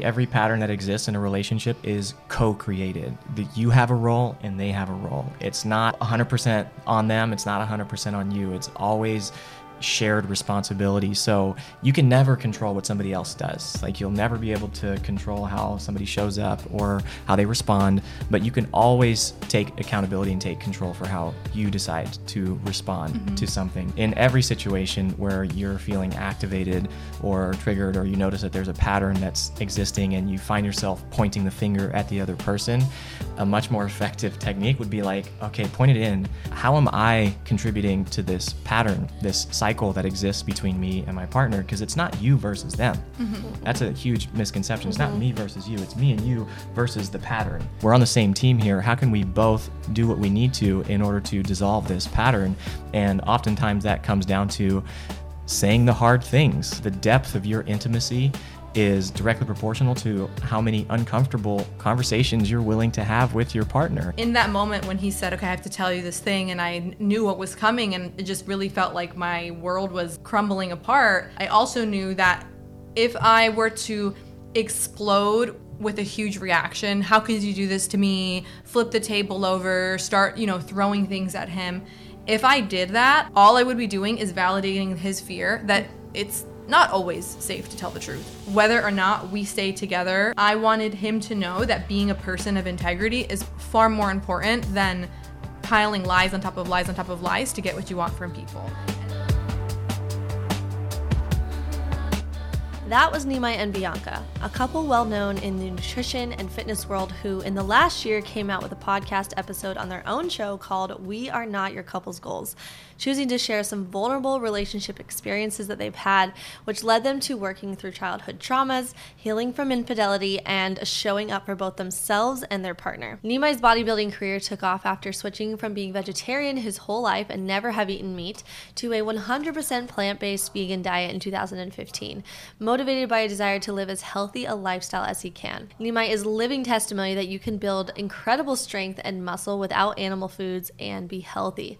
Every pattern that exists in a relationship is co created. You have a role and they have a role. It's not 100% on them, it's not 100% on you. It's always shared responsibility. So you can never control what somebody else does. Like you'll never be able to control how somebody shows up or how they respond, but you can always take accountability and take control for how you decide to respond mm-hmm. to something. In every situation where you're feeling activated or triggered or you notice that there's a pattern that's existing and you find yourself pointing the finger at the other person, a much more effective technique would be like, okay, point it in. How am I contributing to this pattern, this cycle? Cycle that exists between me and my partner because it's not you versus them. Mm-hmm. That's a huge misconception. It's mm-hmm. not me versus you, it's me and you versus the pattern. We're on the same team here. How can we both do what we need to in order to dissolve this pattern? And oftentimes that comes down to saying the hard things. The depth of your intimacy is directly proportional to how many uncomfortable conversations you're willing to have with your partner. In that moment when he said, Okay, I have to tell you this thing, and I knew what was coming, and it just really felt like my world was crumbling apart, I also knew that if I were to explode with a huge reaction, how could you do this to me? Flip the table over, start, you know, throwing things at him. If I did that, all I would be doing is validating his fear that it's not always safe to tell the truth. Whether or not we stay together, I wanted him to know that being a person of integrity is far more important than piling lies on top of lies on top of lies to get what you want from people. That was Nimai and Bianca, a couple well known in the nutrition and fitness world who, in the last year, came out with a podcast episode on their own show called We Are Not Your Couple's Goals choosing to share some vulnerable relationship experiences that they've had, which led them to working through childhood traumas, healing from infidelity, and showing up for both themselves and their partner. Nimai's bodybuilding career took off after switching from being vegetarian his whole life and never have eaten meat to a 100% plant based vegan diet in 2015, motivated by a desire to live as healthy a lifestyle as he can. Nimai is living testimony that you can build incredible strength and muscle without animal foods and be healthy.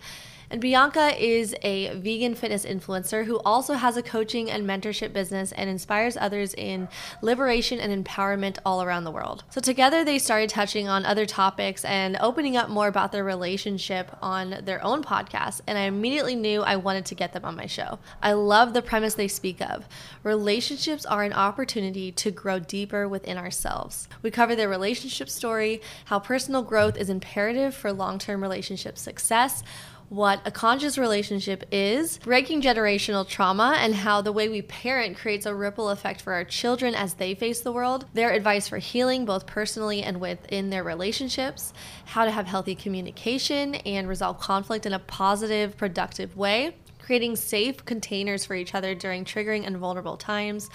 And Bianca is a vegan fitness influencer who also has a coaching and mentorship business and inspires others in liberation and empowerment all around the world. So together they started touching on other topics and opening up more about their relationship on their own podcast. And I immediately knew I wanted to get them on my show. I love the premise they speak of. Relationships are an opportunity to grow deeper within ourselves. We cover their relationship story, how personal growth is imperative for long term relationship success what a conscious relationship is, breaking generational trauma, and how the way we parent creates a ripple effect for our children as they face the world, their advice for healing both personally and within their relationships, how to have healthy communication and resolve conflict in a positive, productive way, creating safe containers for each other during triggering and vulnerable times,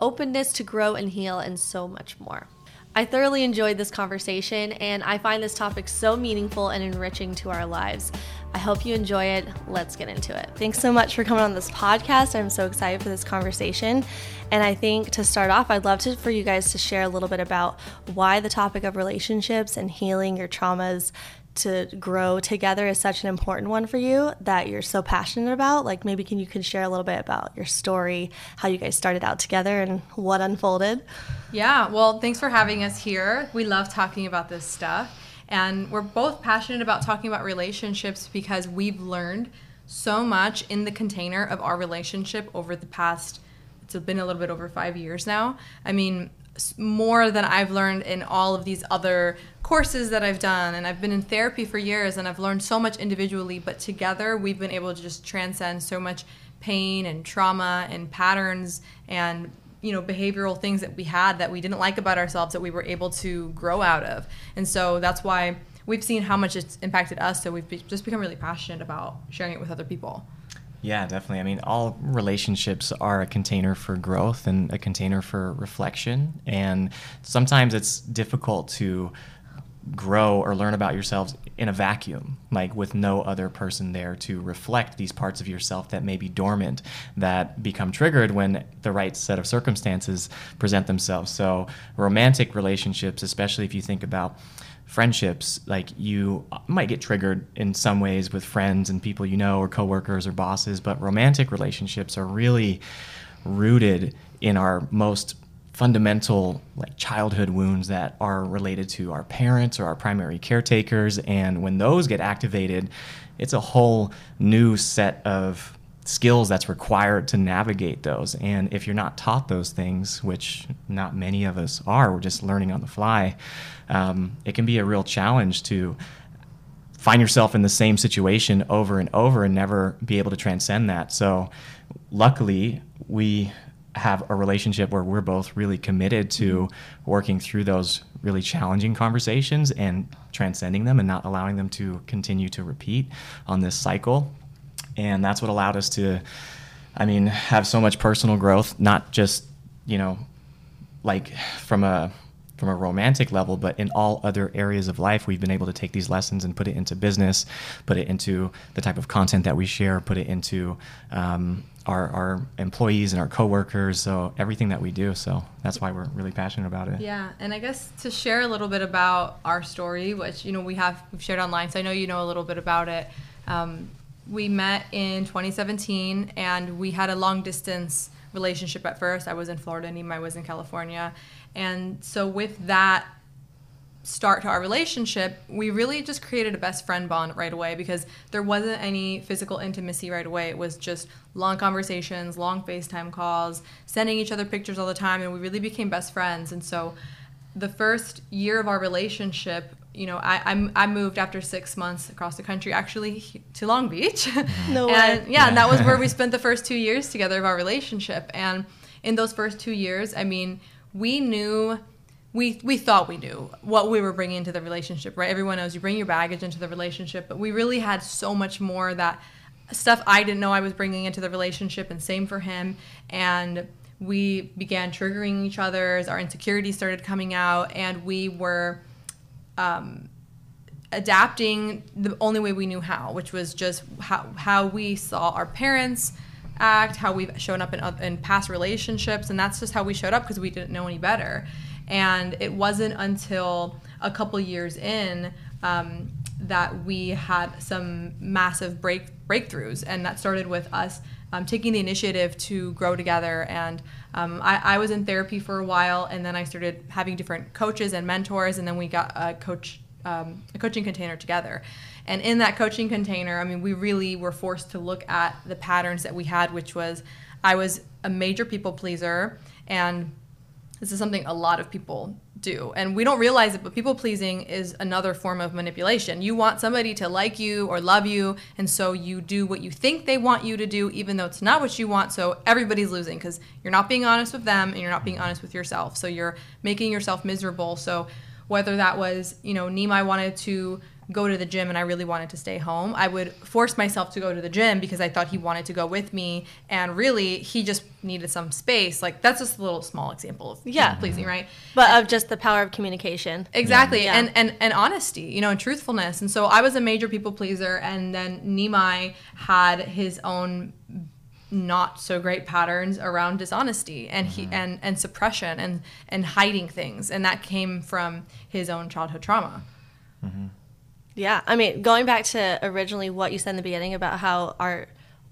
openness to grow and heal, and so much more. I thoroughly enjoyed this conversation, and I find this topic so meaningful and enriching to our lives. I hope you enjoy it. Let's get into it. Thanks so much for coming on this podcast. I'm so excited for this conversation. And I think to start off, I'd love to, for you guys to share a little bit about why the topic of relationships and healing your traumas to grow together is such an important one for you that you're so passionate about. Like maybe can you can share a little bit about your story, how you guys started out together and what unfolded? Yeah, well, thanks for having us here. We love talking about this stuff. And we're both passionate about talking about relationships because we've learned so much in the container of our relationship over the past, it's been a little bit over five years now. I mean, more than I've learned in all of these other courses that I've done. And I've been in therapy for years and I've learned so much individually, but together we've been able to just transcend so much pain and trauma and patterns and you know behavioral things that we had that we didn't like about ourselves that we were able to grow out of and so that's why we've seen how much it's impacted us so we've be- just become really passionate about sharing it with other people yeah definitely i mean all relationships are a container for growth and a container for reflection and sometimes it's difficult to grow or learn about yourselves in a vacuum, like with no other person there to reflect these parts of yourself that may be dormant, that become triggered when the right set of circumstances present themselves. So, romantic relationships, especially if you think about friendships, like you might get triggered in some ways with friends and people you know, or coworkers or bosses, but romantic relationships are really rooted in our most fundamental like childhood wounds that are related to our parents or our primary caretakers and when those get activated it's a whole new set of skills that's required to navigate those. And if you're not taught those things which not many of us are we're just learning on the fly um, it can be a real challenge to find yourself in the same situation over and over and never be able to transcend that. So luckily we have a relationship where we're both really committed to mm-hmm. working through those really challenging conversations and transcending them and not allowing them to continue to repeat on this cycle. And that's what allowed us to, I mean, have so much personal growth, not just, you know, like from a from a romantic level, but in all other areas of life, we've been able to take these lessons and put it into business, put it into the type of content that we share, put it into um, our, our employees and our coworkers. So everything that we do. So that's why we're really passionate about it. Yeah, and I guess to share a little bit about our story, which you know we have we've shared online, so I know you know a little bit about it. Um, we met in 2017, and we had a long distance relationship at first. I was in Florida, and Nimai was in California, and so with that start to our relationship, we really just created a best friend bond right away because there wasn't any physical intimacy right away. It was just long conversations, long FaceTime calls, sending each other pictures all the time, and we really became best friends. And so the first year of our relationship, you know, I, I, I moved after six months across the country, actually to Long Beach. no and, way. Yeah, and that was where we spent the first two years together of our relationship. And in those first two years, I mean, we knew we we thought we knew what we were bringing into the relationship, right? Everyone knows you bring your baggage into the relationship, but we really had so much more that stuff I didn't know I was bringing into the relationship, and same for him. And we began triggering each other's. Our insecurities started coming out, and we were um, adapting the only way we knew how, which was just how how we saw our parents act, how we've shown up in, in past relationships, and that's just how we showed up because we didn't know any better. And it wasn't until a couple years in um, that we had some massive break breakthroughs, and that started with us um, taking the initiative to grow together. And um, I, I, was in therapy for a while, and then I started having different coaches and mentors, and then we got a coach um, a coaching container together. And in that coaching container, I mean, we really were forced to look at the patterns that we had, which was I was a major people pleaser, and this is something a lot of people do. And we don't realize it, but people pleasing is another form of manipulation. You want somebody to like you or love you, and so you do what you think they want you to do, even though it's not what you want. So everybody's losing because you're not being honest with them and you're not being honest with yourself. So you're making yourself miserable. So whether that was, you know, Nimai wanted to go to the gym and I really wanted to stay home, I would force myself to go to the gym because I thought he wanted to go with me. And really, he just needed some space. Like, that's just a little small example of yeah. pleasing, right? But of just the power of communication. Exactly. Yeah. And, and, and honesty, you know, and truthfulness. And so I was a major people pleaser. And then Nimai had his own not so great patterns around dishonesty and he mm-hmm. and and suppression and and hiding things and that came from his own childhood trauma mm-hmm. Yeah, I mean, going back to originally what you said in the beginning about how our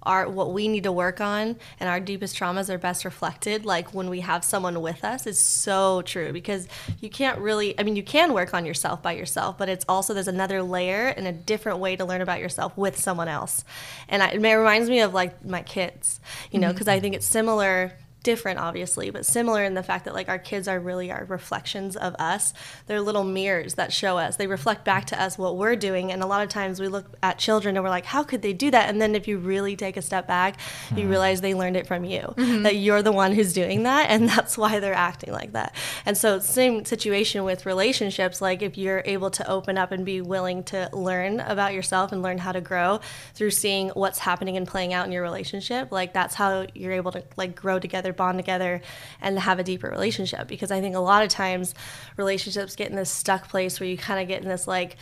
our what we need to work on and our deepest traumas are best reflected like when we have someone with us is so true because you can't really I mean you can work on yourself by yourself but it's also there's another layer and a different way to learn about yourself with someone else and I, it reminds me of like my kids you know because mm-hmm. I think it's similar different obviously but similar in the fact that like our kids are really our reflections of us they're little mirrors that show us they reflect back to us what we're doing and a lot of times we look at children and we're like how could they do that and then if you really take a step back mm-hmm. you realize they learned it from you mm-hmm. that you're the one who's doing that and that's why they're acting like that and so same situation with relationships like if you're able to open up and be willing to learn about yourself and learn how to grow through seeing what's happening and playing out in your relationship like that's how you're able to like grow together together, bond together, and have a deeper relationship. Because I think a lot of times relationships get in this stuck place where you kind of get in this like,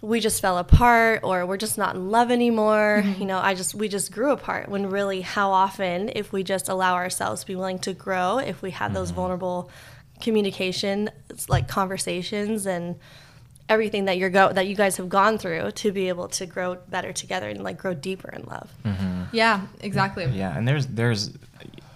we just fell apart or we're just not in love anymore mm-hmm. you know i just we just grew apart when really how often if we just allow ourselves to be willing to grow if we have those mm-hmm. vulnerable communication like conversations and everything that you're go that you guys have gone through to be able to grow better together and like grow deeper in love mm-hmm. yeah exactly yeah and there's there's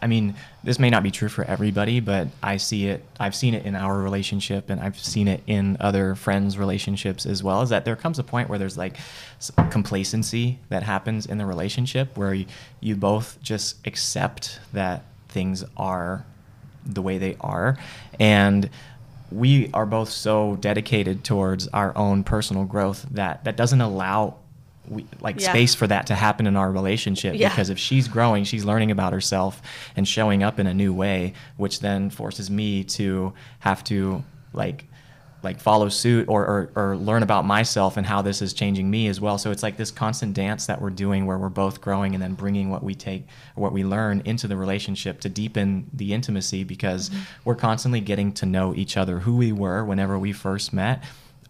I mean, this may not be true for everybody, but I see it. I've seen it in our relationship, and I've seen it in other friends' relationships as well. Is that there comes a point where there's like complacency that happens in the relationship where you, you both just accept that things are the way they are, and we are both so dedicated towards our own personal growth that that doesn't allow we, like Yeah. space for that to happen in our relationship Yeah. because if she's growing she's learning about herself and showing up in a new way which then forces me to have to like like follow suit or, or, or learn about myself and how this is changing me as well so it's like this constant dance that we're doing where we're both growing and then bringing what we take what we learn into the relationship to deepen the intimacy because mm-hmm. we're constantly getting to know each other who we were whenever we first met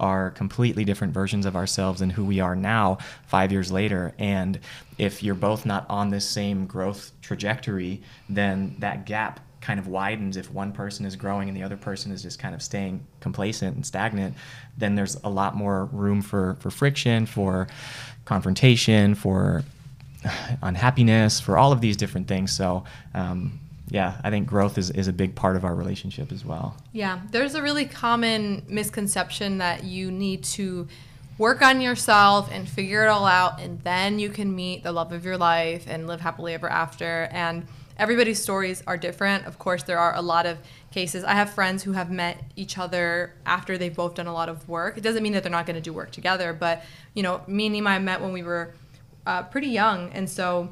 are completely different versions of ourselves and who we are now five years later. And if you're both not on this same growth trajectory, then that gap kind of widens. If one person is growing and the other person is just kind of staying complacent and stagnant, then there's a lot more room for, for friction, for confrontation, for unhappiness, for all of these different things. So, um, yeah, I think growth is, is a big part of our relationship as well. Yeah, there's a really common misconception that you need to work on yourself and figure it all out, and then you can meet the love of your life and live happily ever after. And everybody's stories are different. Of course, there are a lot of cases. I have friends who have met each other after they've both done a lot of work. It doesn't mean that they're not going to do work together, but you know, me and Nima met when we were uh, pretty young, and so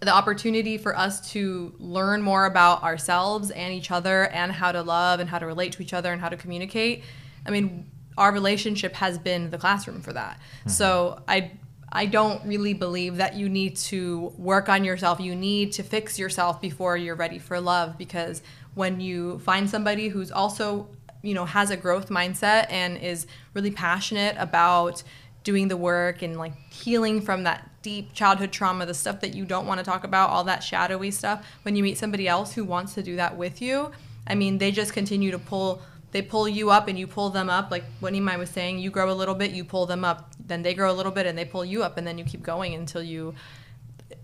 the opportunity for us to learn more about ourselves and each other and how to love and how to relate to each other and how to communicate. I mean, our relationship has been the classroom for that. Mm-hmm. So I I don't really believe that you need to work on yourself. You need to fix yourself before you're ready for love because when you find somebody who's also, you know, has a growth mindset and is really passionate about doing the work and like healing from that deep childhood trauma, the stuff that you don't want to talk about, all that shadowy stuff, when you meet somebody else who wants to do that with you, I mean, they just continue to pull. They pull you up and you pull them up. Like what Nimai was saying, you grow a little bit, you pull them up. Then they grow a little bit and they pull you up, and then you keep going until you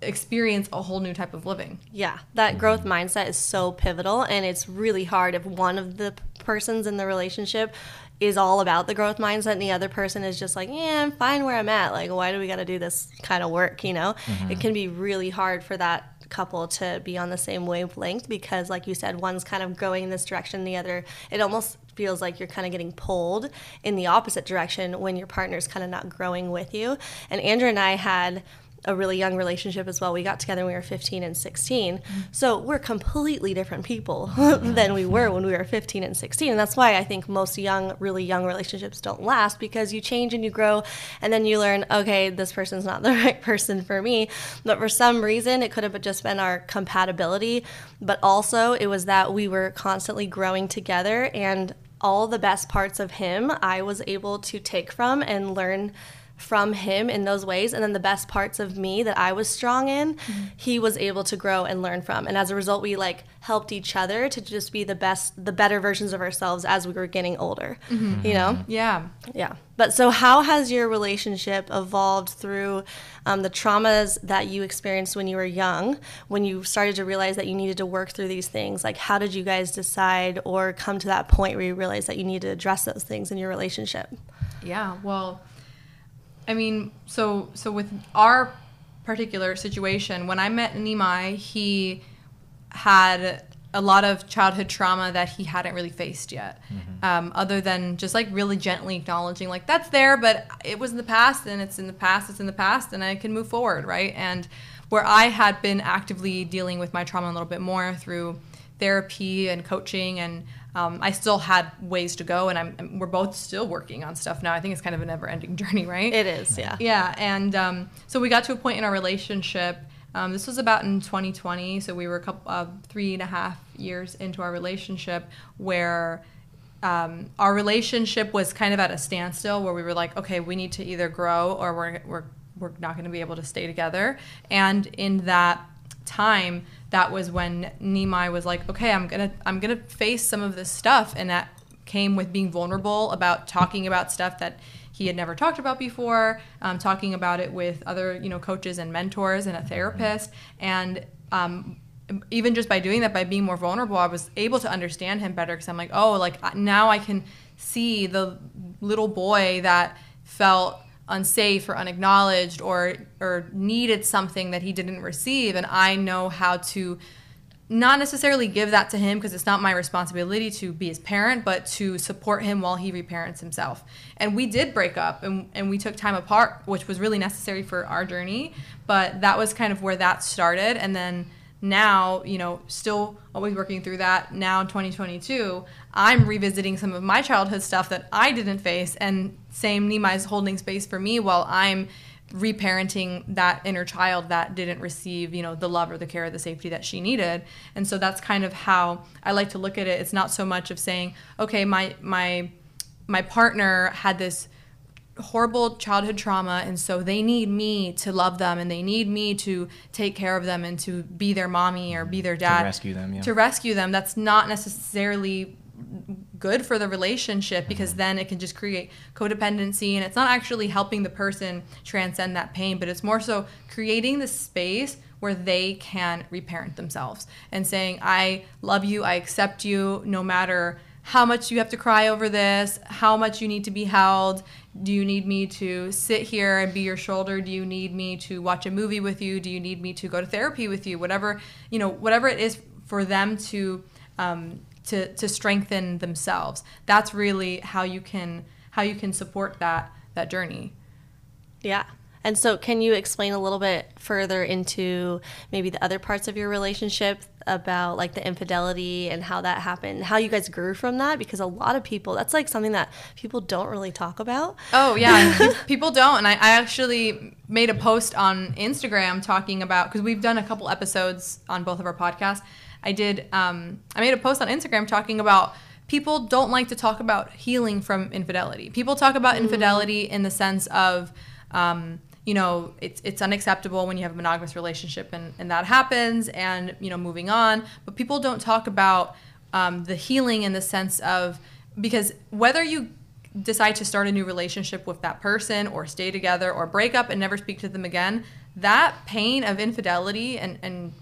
experience a whole new type of living. Yeah, that growth mindset is so pivotal, and it's really hard if one of the persons in the relationship is all about the growth mindset and the other person is just like, yeah, I'm fine where I'm at. Like, why do we got to do this kind of work? You know, mm-hmm. it can be really hard for that couple to be on the same wavelength because, like you said, one's kind of going in this direction, the other, it almost feels like you're kind of getting pulled in the opposite direction when your partner's kind of not growing with you. And Andrew and I had a really young relationship as well. We got together when we were 15 and 16. Mm-hmm. So we're completely different people than we were when we were 15 and 16. And that's why I think most young, really young relationships don't last because you change and you grow and then you learn, okay, this person's not the right person for me. But for some reason, it could have just been our compatibility. But also, it was that we were constantly growing together and all the best parts of him I was able to take from and learn from him in those ways. And then the best parts of me that I was strong in mm-hmm. he was able to grow and learn from. And as a result we like helped each other to just be the best the better versions of ourselves as we were getting older mm-hmm. you know? Mm-hmm. Yeah. yeah. But so how has your relationship evolved through um, the traumas that you experienced when you were young when you started to realize that you needed to work through these things? Like how did you guys decide or come to that point where you realized that you needed to address those things in your relationship? Yeah, well, I mean, so so with our particular situation, when I met Nimai, he had a lot of childhood trauma that he hadn't really faced yet, um, other than just like really gently acknowledging like that's there, but it was in the past, and it's in the past, it's in the past, and I can move forward, right? And where I had been actively dealing with my trauma a little bit more through therapy and coaching and um, I still had ways to go, and I'm, we're both still working on stuff now. I think it's kind of a never-ending journey, right? it is yeah Yeah, and um, so we got to a point in our relationship. Um, this was about in 2020, so we were a couple, uh, three and a half years into our relationship, where um, our relationship was kind of at a standstill, where we were like, okay, we need to either grow or we're we're we're not going to be able to stay together. And in that time, that was when Nimai was like, okay, I'm gonna I'm gonna face some of this stuff, and that came with being vulnerable about talking about stuff that he had never talked about before, um, talking about it with other you know coaches and mentors and a therapist, and um, even just by doing that, by being more vulnerable, I was able to understand him better. Because I'm like, oh, like now I can see the little boy that felt unsafe or unacknowledged or or needed something that he didn't receive and I know how to not necessarily give that to him because it's not my responsibility to be his parent, but to support him while he reparents himself. And we did break up and, and we took time apart, which was really necessary for our journey. But that was kind of where that started. And then now, you know, still always working through that. Now 2022, I'm revisiting some of my childhood stuff that I didn't face. And same, Nimai's holding space for me while I'm reparenting that inner child that didn't receive you know the love or the care or the safety that she needed and so that's kind of how i like to look at it it's not so much of saying okay my my my partner had this horrible childhood trauma and so they need me to love them and they need me to take care of them and to be their mommy or be their dad to rescue them yeah. to rescue them that's not necessarily good for the relationship because mm-hmm. then it can just create codependency and it's not actually helping the person transcend that pain but it's more so creating the space where they can reparent themselves and saying i love you i accept you no matter how much you have to cry over this how much you need to be held. Do you need me to sit here and be your shoulder? Do you need me to watch a movie with you? Do you need me to go to therapy with you? Whatever you know whatever it is for them to um, to to strengthen themselves. That's really how you can how you can support that that journey. Yeah. And so, can you explain a little bit further into maybe the other parts of your relationship about like the infidelity and how that happened, how you guys grew from that? Because a lot of people, that's like something that people don't really talk about. Oh, yeah. people don't. And I, I, actually made a post on Instagram talking about, because we've done a couple episodes on both of our podcasts I did. Um, I made a post on Instagram talking about people don't like to talk about healing from infidelity. People talk about mm-hmm. infidelity in the sense of, um, you know, it's it's unacceptable when you have a monogamous relationship and, and that happens, and you know, moving on. But people don't talk about um, the healing in the sense of because whether you decide to start a new relationship with that person or stay together or break up and never speak to them again that pain of infidelity and, and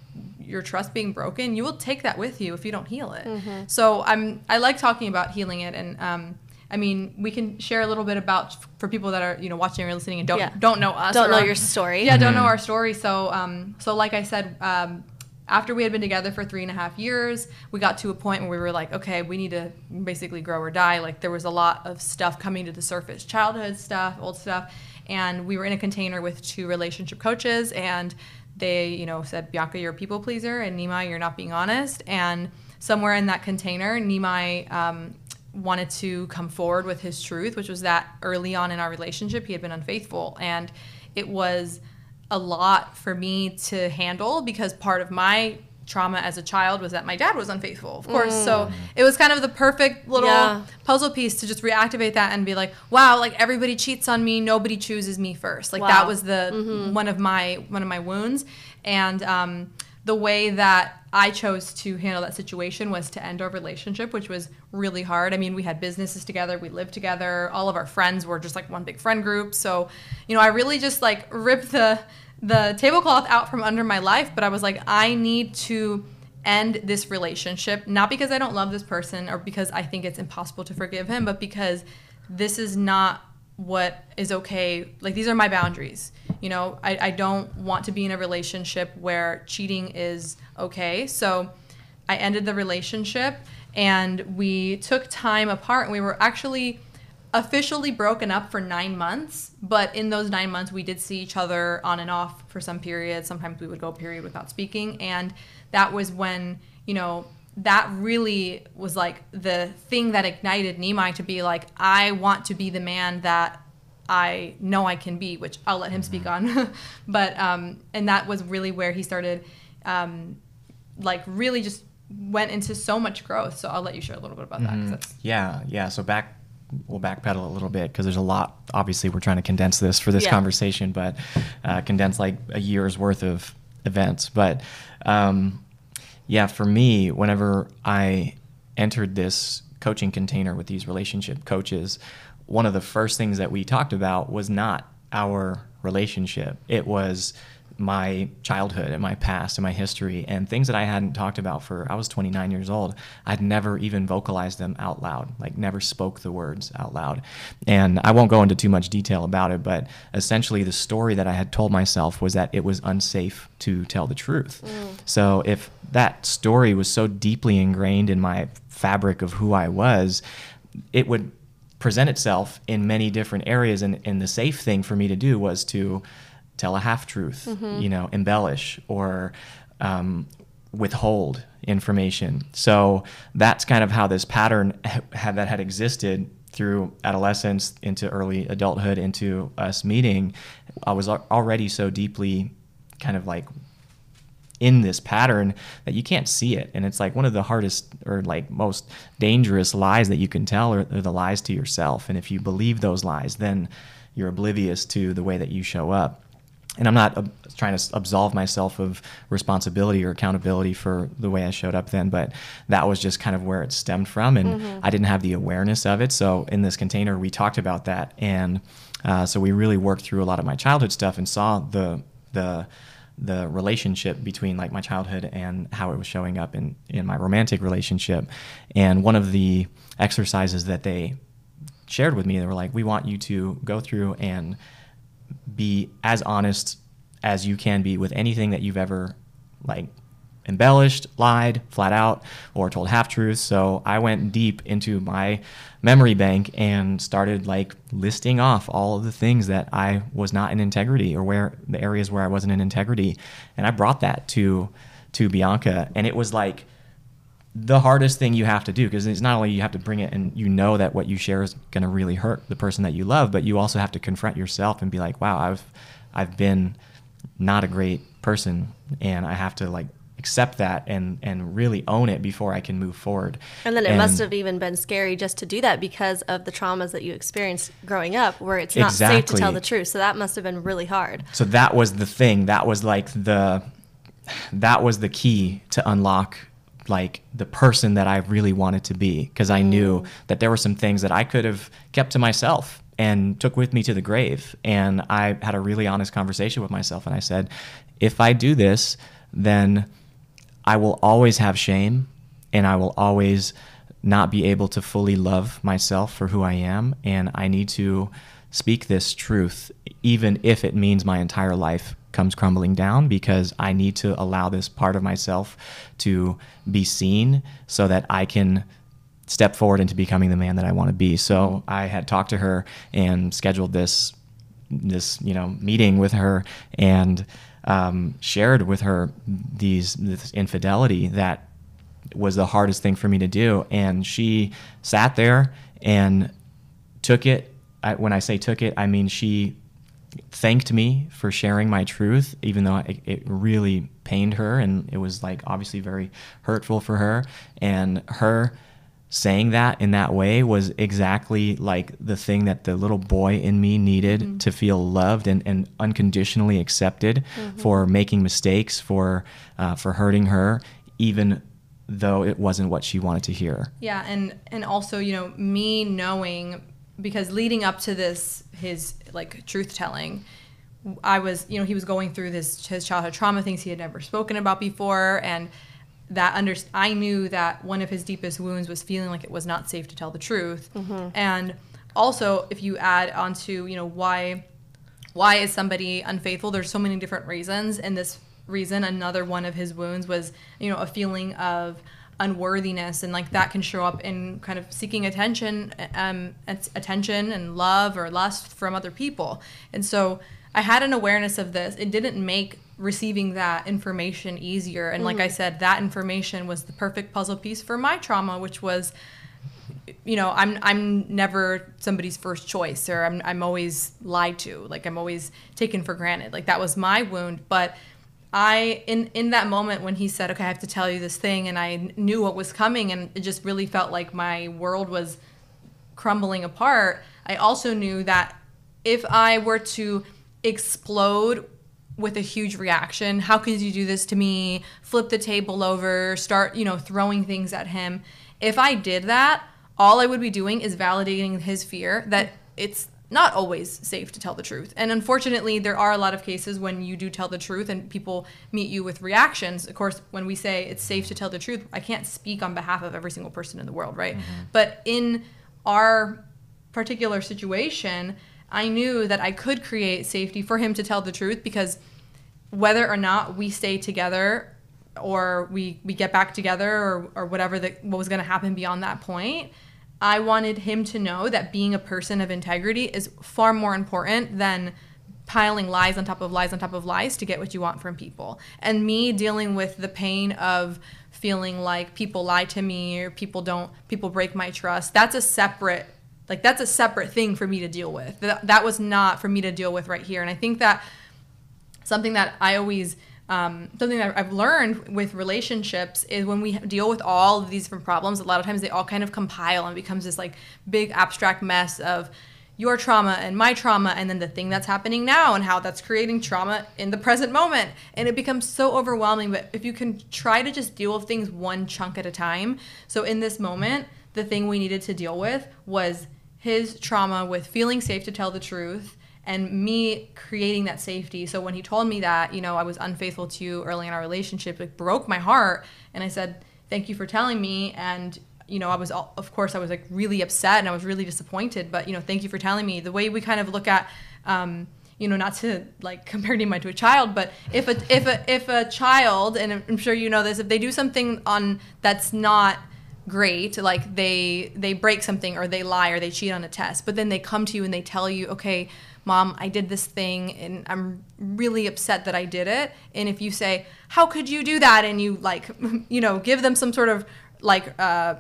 your trust being broken, you will take that with you if you don't heal it. Mm-hmm. So I'm I like talking about healing it, and um, I mean we can share a little bit about for people that are you know watching or listening and don't yeah. don't know us, don't know your story. Yeah, don't know mm-hmm. our story. So um, so like I said. Um, after we had been together for three and a half years, we got to a point where we were like, okay, we need to basically grow or die. Like there was a lot of stuff coming to the surface, childhood stuff, old stuff, and we were in a container with two relationship coaches, and they, you know, said, Bianca, you're a people pleaser, and Nimai, you're not being honest. And somewhere in that container, Nimai um, wanted to come forward with his truth, which was that early on in our relationship, he had been unfaithful. And it was a lot for me to handle because part of my trauma as a child was that my dad was unfaithful, of course. Mm. So it was kind of the perfect little yeah. puzzle piece to just reactivate that and be like, wow, like everybody cheats on me, nobody chooses me first. Like wow. that was the mm-hmm. one of my one of my wounds, and um, the way that I chose to handle that situation was to end our relationship, which was really hard. I mean, we had businesses together, we lived together, all of our friends were just like one big friend group. So, you know, I really just like ripped the the tablecloth out from under my life, but I was like, I need to end this relationship, not because I don't love this person or because I think it's impossible to forgive him, but because this is not what is okay. Like, these are my boundaries. You know, I, I don't want to be in a relationship where cheating is okay. So I ended the relationship and we took time apart and we were actually officially broken up for nine months, but in those nine months, we did see each other on and off for some periods. Sometimes we would go a period without speaking. And that was when, you know, that really was like the thing that ignited Nimai to be like, I want to be the man that I know I can be, which I'll let him speak mm-hmm. on. but, um, and that was really where he started, um, like, really just went into so much growth. So I'll let you share a little bit about mm-hmm. that. yeah, yeah. So back we'll backpedal a little bit because there's a lot. Obviously, we're trying to condense this for this yeah. conversation, but uh, condense like a year's worth of events. But um, yeah, for me, whenever I entered this coaching container with these relationship coaches, one of the first things that we talked about was not our relationship. It was my childhood and my past and my history and things that I hadn't talked about for I was 29 years old. I'd never even vocalized them out loud, like never spoke the words out loud. And I won't go into too much detail about it, but essentially the story that I had told myself was that it was unsafe to tell the truth. Mm. So if that story was so deeply ingrained in my fabric of who I was, it would present itself in many different areas and, and the safe thing for me to do was to tell a half truth, mm-hmm. you know, embellish or um, withhold information. So that's kind of how this pattern had that had existed through adolescence into early adulthood into us meeting. I was already so deeply kind of like in this pattern that you can't see it and it's like one of the hardest or like most dangerous lies that you can tell are, are the lies to yourself and if you believe those lies then you're oblivious to the way that you show up and I'm not uh, trying to absolve myself of responsibility or accountability for the way I showed up then, but that was just kind of where it stemmed from, and mm-hmm. I didn't have the awareness of it. So in this container, we talked about that, and uh, so we really worked through a lot of my childhood stuff and saw the the the relationship between like my childhood and how it was showing up in in my romantic relationship. And one of the exercises that they shared with me, they were like, "We want you to go through and." Be as honest as you can be with anything that you've ever like embellished, lied flat out, or told half truths. So I went deep into my memory bank and started like listing off all of the things that I was not in integrity or where the areas where I wasn't in integrity. And I brought that to to Bianca and it was like the hardest thing you have to do because it's not only you have to bring it and you know that what you share is going to really hurt the person that you love but you also have to confront yourself and be like wow i've i've been not a great person and i have to like accept that and and really own it before i can move forward. And then it and, must have even been scary just to do that because of the traumas that you experienced growing up where it's not exactly. safe to tell the truth. So that must have been really hard. So that was the thing. That was like the that was the key to unlock like the person that I really wanted to be because I knew mm. that there were some things that I could have kept to myself and took with me to the grave. And I had a really honest conversation with myself and I said, if I do this, then I will always have shame and I will always not be able to fully love myself for who I am. And I need to speak this truth, even if it means my entire life comes crumbling down because I need to allow this part of myself to be seen so that I can step forward into becoming the man that I want to be. So I had talked to her and scheduled this this you know meeting with her and um, shared with her these this infidelity that was the hardest thing for me to do and she sat there and took it I, when I say took it I mean she thanked me for sharing my truth, even though it, it, really pained her and it was like obviously very hurtful for her. And her saying that in that way was exactly like the thing that the little boy in me needed mm-hmm. to feel loved and, and unconditionally accepted mm-hmm. for making mistakes, for uh, for hurting her, even though it wasn't what she wanted to hear. Yeah, and and also you know me knowing because leading up to this his like truth telling i was you know he was going through this his childhood trauma things he had never spoken about before and that under i knew that one of his deepest wounds was feeling like it was not safe to tell the truth mm-hmm. and also if you add onto you know why why is somebody unfaithful there's so many different reasons and this reason another one of his wounds was you know a feeling of unworthiness and like that can show up in kind of seeking attention um, attention and love or lust from other people. And so i had an awareness of this. It didn't make receiving that information easier. And like i mm-hmm. said that information was the perfect puzzle piece for my trauma which was you know i'm i'm never somebody's first choice or i'm i'm always lied to. Like i'm always taken for granted. Like that was my wound. But I in in that moment when he said, "Okay, I have to tell you this thing," and I knew what was coming, and it just really felt like my world was crumbling apart. I also knew that if I were to explode with a huge reaction, how could you do this to me? Flip the table over, start, you know, throwing things at him. If I did that, all I would be doing is validating his fear that it's not always safe to tell the truth. And unfortunately, there are a lot of cases when you do tell the truth and people meet you with reactions. Of course, when we say it's safe to tell the truth, I can't speak on behalf of every single person in the world, right? Mm-hmm. But in our particular situation, I knew that I could create safety for him to tell the truth because whether or not we stay together or we, we get back together or, or whatever the, what was going to happen beyond that point, I wanted him to know that being a person of integrity is far more important than piling lies on top of lies on top of lies to get what you want from people. And me dealing with the pain of feeling like people lie to me or people don't people break my trust. That's a separate like that's a separate thing for me to deal with. That, that was not for me to deal with right here. And I think that something that I always um, something that I've learned with relationships is when we deal with all of these different problems, a lot of times they all kind of compile and becomes this like big abstract mess of your trauma and my trauma and then the thing that's happening now and how that's creating trauma in the present moment. And it becomes so overwhelming but if you can try to just deal with things one chunk at a time so in this moment the thing we needed to deal with was his trauma with feeling safe to tell the truth and me creating that safety. So when he told me that, you know, I was unfaithful to you early in our relationship, it broke my heart. And I said, thank you for telling me. And, you know, I was, all, of course, I was like really upset and I was really disappointed, but, you know, thank you for telling me. The way we kind of look at, um, you know, not to like compare Nima to a child, but if a if a if a child, and I'm sure you know this, if they do something on that's not great like they they break something or they lie or they cheat on a test but then they come to you and they tell you okay mom i did this thing and i'm really upset that i did it. And if you say how could you do that? and you like you know give them some sort of like uh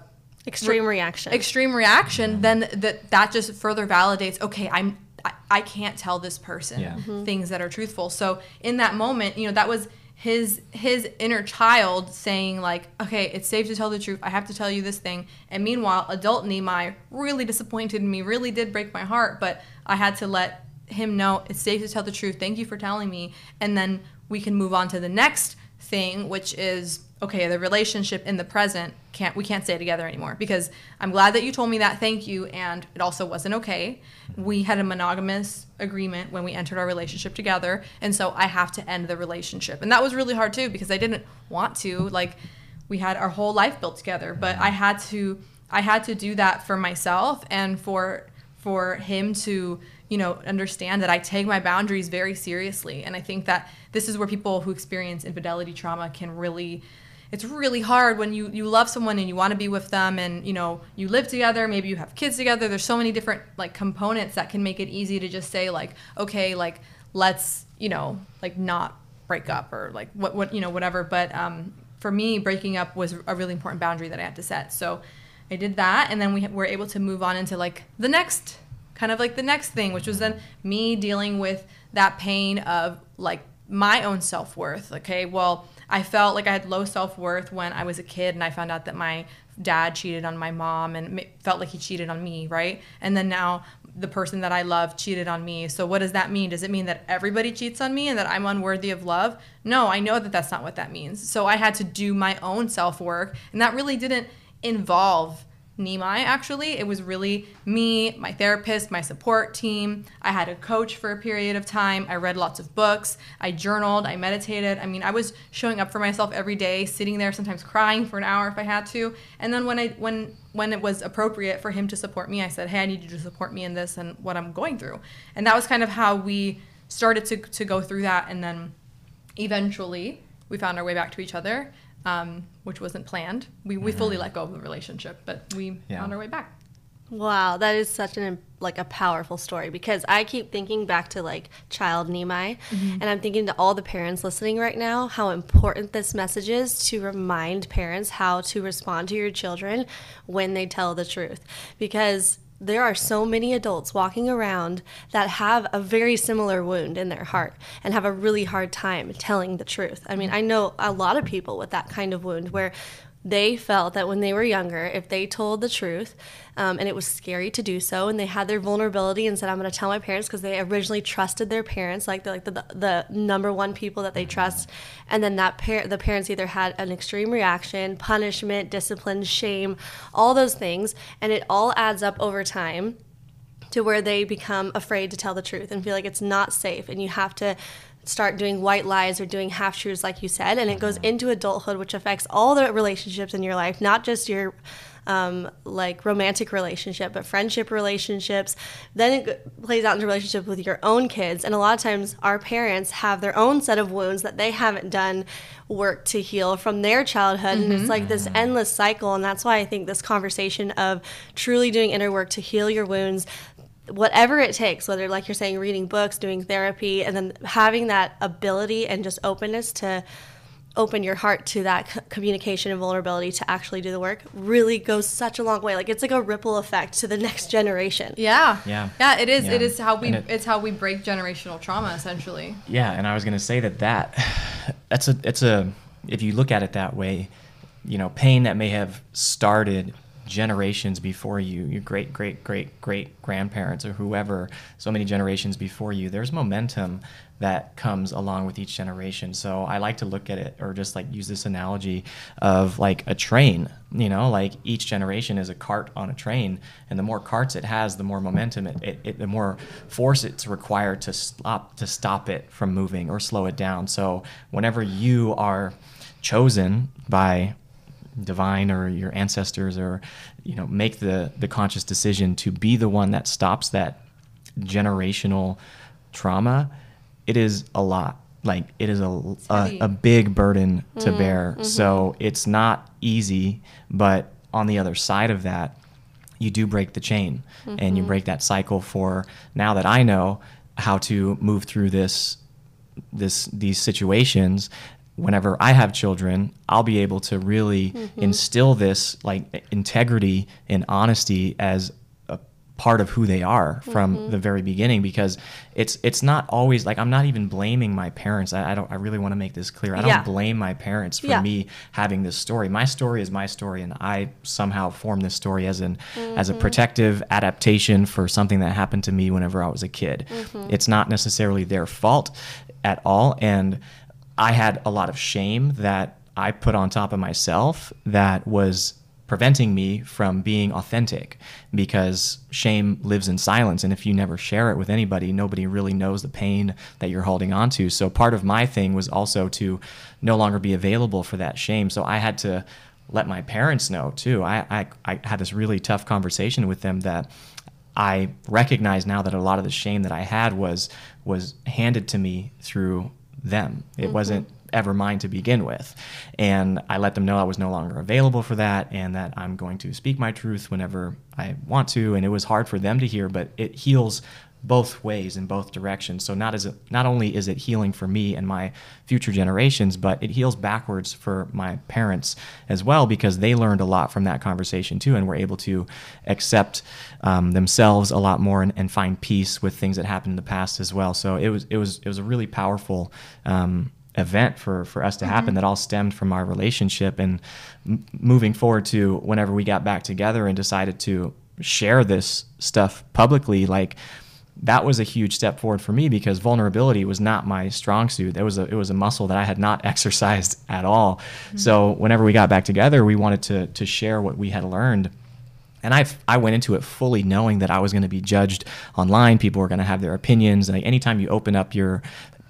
extreme reaction. extreme reaction then that that just further validates okay i'm i, I can't tell this person yeah. mm-hmm. things that are truthful. So in that moment you know that was his his inner child saying like okay it's safe to tell the truth. I have to tell you this thing. And meanwhile adult Nimai really disappointed me really did break my heart but i had to let him know it's safe to tell the truth thank you for telling me and then we can move on to the next thing which is okay the relationship in the present can't we can't stay together anymore. Because i'm glad that you told me that thank you and it also wasn't okay. We had a monogamous agreement when we entered our relationship together and so i have to end the relationship. And that was really hard too because i didn't want to like we had our whole life built together. But i had to i had to do that for myself and for for him to you know understand that i take my boundaries very seriously. And i think that this is where people who experience infidelity trauma can really it's really hard when you you love someone and you want to be with them and you know you live together maybe you have kids together. There's so many different like components that can make it easy to just say like okay like let's you know like not break up or like what what you know whatever. But um for me breaking up was a really important boundary that i had to set. So i did that and then we were able to move on into like the next kind of like the next thing which was then me dealing with that pain of like my own self-worth okay well I felt like I had low self worth when I was a kid and I found out that my dad cheated on my mom and felt like he cheated on me, right? And then now the person that I love cheated on me. So what does that mean? Does it mean that everybody cheats on me and that I'm unworthy of love? No, I know that that's not what that means. So I had to do my own self work, and that really didn't involve Nimai actually. It was really me, my therapist, my support team. I had a coach for a period of time. I read lots of books. I journaled. I meditated. I mean, I was showing up for myself every day, sitting there, sometimes crying for an hour if I had to. And then when I when when it was appropriate for him to support me, I said, "Hey, I need you to support me in this and what I'm going through." And that was kind of how we started to to go through that. And then eventually, we found our way back to each other um, which wasn't planned. We, we mm-hmm. fully let go of the relationship, but we yeah. found our way back. Wow, that is such an like a powerful story because I keep thinking back to like child Nimai, mm-hmm. and I'm thinking to all the parents listening right now how important this message is to remind parents how to respond to your children when they tell the truth because there are so many adults walking around that have a very similar wound in their heart and have a really hard time telling the truth. I mean, I know a lot of people with that kind of wound where they felt that when they were younger, if they told the truth, um, and it was scary to do so, and they had their vulnerability and said, "I'm going to tell my parents," because they originally trusted their parents, like the like the, the number one people that they trust, and then that par- the parents either had an extreme reaction, punishment, discipline, shame, all those things, and it all adds up over time to where they become afraid to tell the truth and feel like it's not safe and you have to start doing white lies or doing half truths like you said and it goes Mm-hmm. into adulthood which affects all the relationships in your life not just your um, like romantic relationship but friendship relationships. Then it plays out into relationship with your own kids and a lot of times our parents have their own set of wounds that they haven't done work to heal from their childhood and it's like this endless cycle and that's why i think this conversation of truly doing inner work to heal your wounds whatever it takes, whether like you're saying, reading books, doing therapy, and then having that ability and just openness to open your heart to that c- communication and vulnerability to actually do the work really goes such a long way. Like it's like a ripple effect to the next generation. Yeah. Yeah. Yeah, it is. It Yeah. is how we it- it's how we break generational trauma essentially. Yeah, and I was going to say that that that's a it's a if you look at it that way, you know, pain that may have started generations before you, your great great great great grandparents or whoever, so many generations before you, there's momentum that comes along with each generation. So I like to look at it or just like use this analogy of like a train, you know, like each generation is a cart on a train and the more carts it has, the more momentum it, it, it the more force it's required to stop to stop it from moving or slow it down. So whenever you are chosen by divine or your ancestors or you know make the the conscious decision to be the one that stops that generational trauma it is a lot. Like it is a a, a big burden to mm-hmm. bear. Mm-hmm. So it's not easy but on the other side of that you do break the chain and you mm-hmm. break that cycle for now that I know how to move through this this these situations whenever I have children I'll be able to really mm-hmm. instill this like integrity and honesty as a part of who they are from mm-hmm. the very beginning because it's it's not always like I'm not even blaming my parents. I, I don't I really want to make this clear. I don't Yeah. blame my parents for Yeah. me having this story. My story is my story and I somehow formed this story as an as a mm-hmm. protective adaptation for something that happened to me whenever I was a kid. It's not necessarily their fault at all and I had a lot of shame that I put on top of myself that was preventing me from being authentic because shame lives in silence. And if you never share it with anybody nobody really knows the pain that you're holding on to. So part of my thing was also to no longer be available for that shame. So i had to let my parents know too. I i, I had this really tough conversation with them that I recognize now that a lot of the shame that I had was was handed to me through them. It mm-hmm. wasn't ever mine to begin with. And I let them know I was no longer available for that and that I'm going to speak my truth whenever I want to. And it was hard for them to hear, but it heals both ways in both directions. So not as it, not only is it healing for me and my future generations, but it heals backwards for my parents as well because they learned a lot from that conversation too, and were able to accept um, themselves a lot more and, and find peace with things that happened in the past as well. So it was it was it was a really powerful. Um, event for for us to happen that all stemmed from our relationship and m- moving forward to whenever we got back together and decided to share this stuff publicly like that was a huge step forward for me because vulnerability was not my strong suit. It was a it was a muscle that I had not exercised at all. Mm-hmm. So whenever we got back together, we wanted to to share what we had learned. And I I went into it fully knowing that I was going to be judged online. People were going to have their opinions. Like anytime you open up your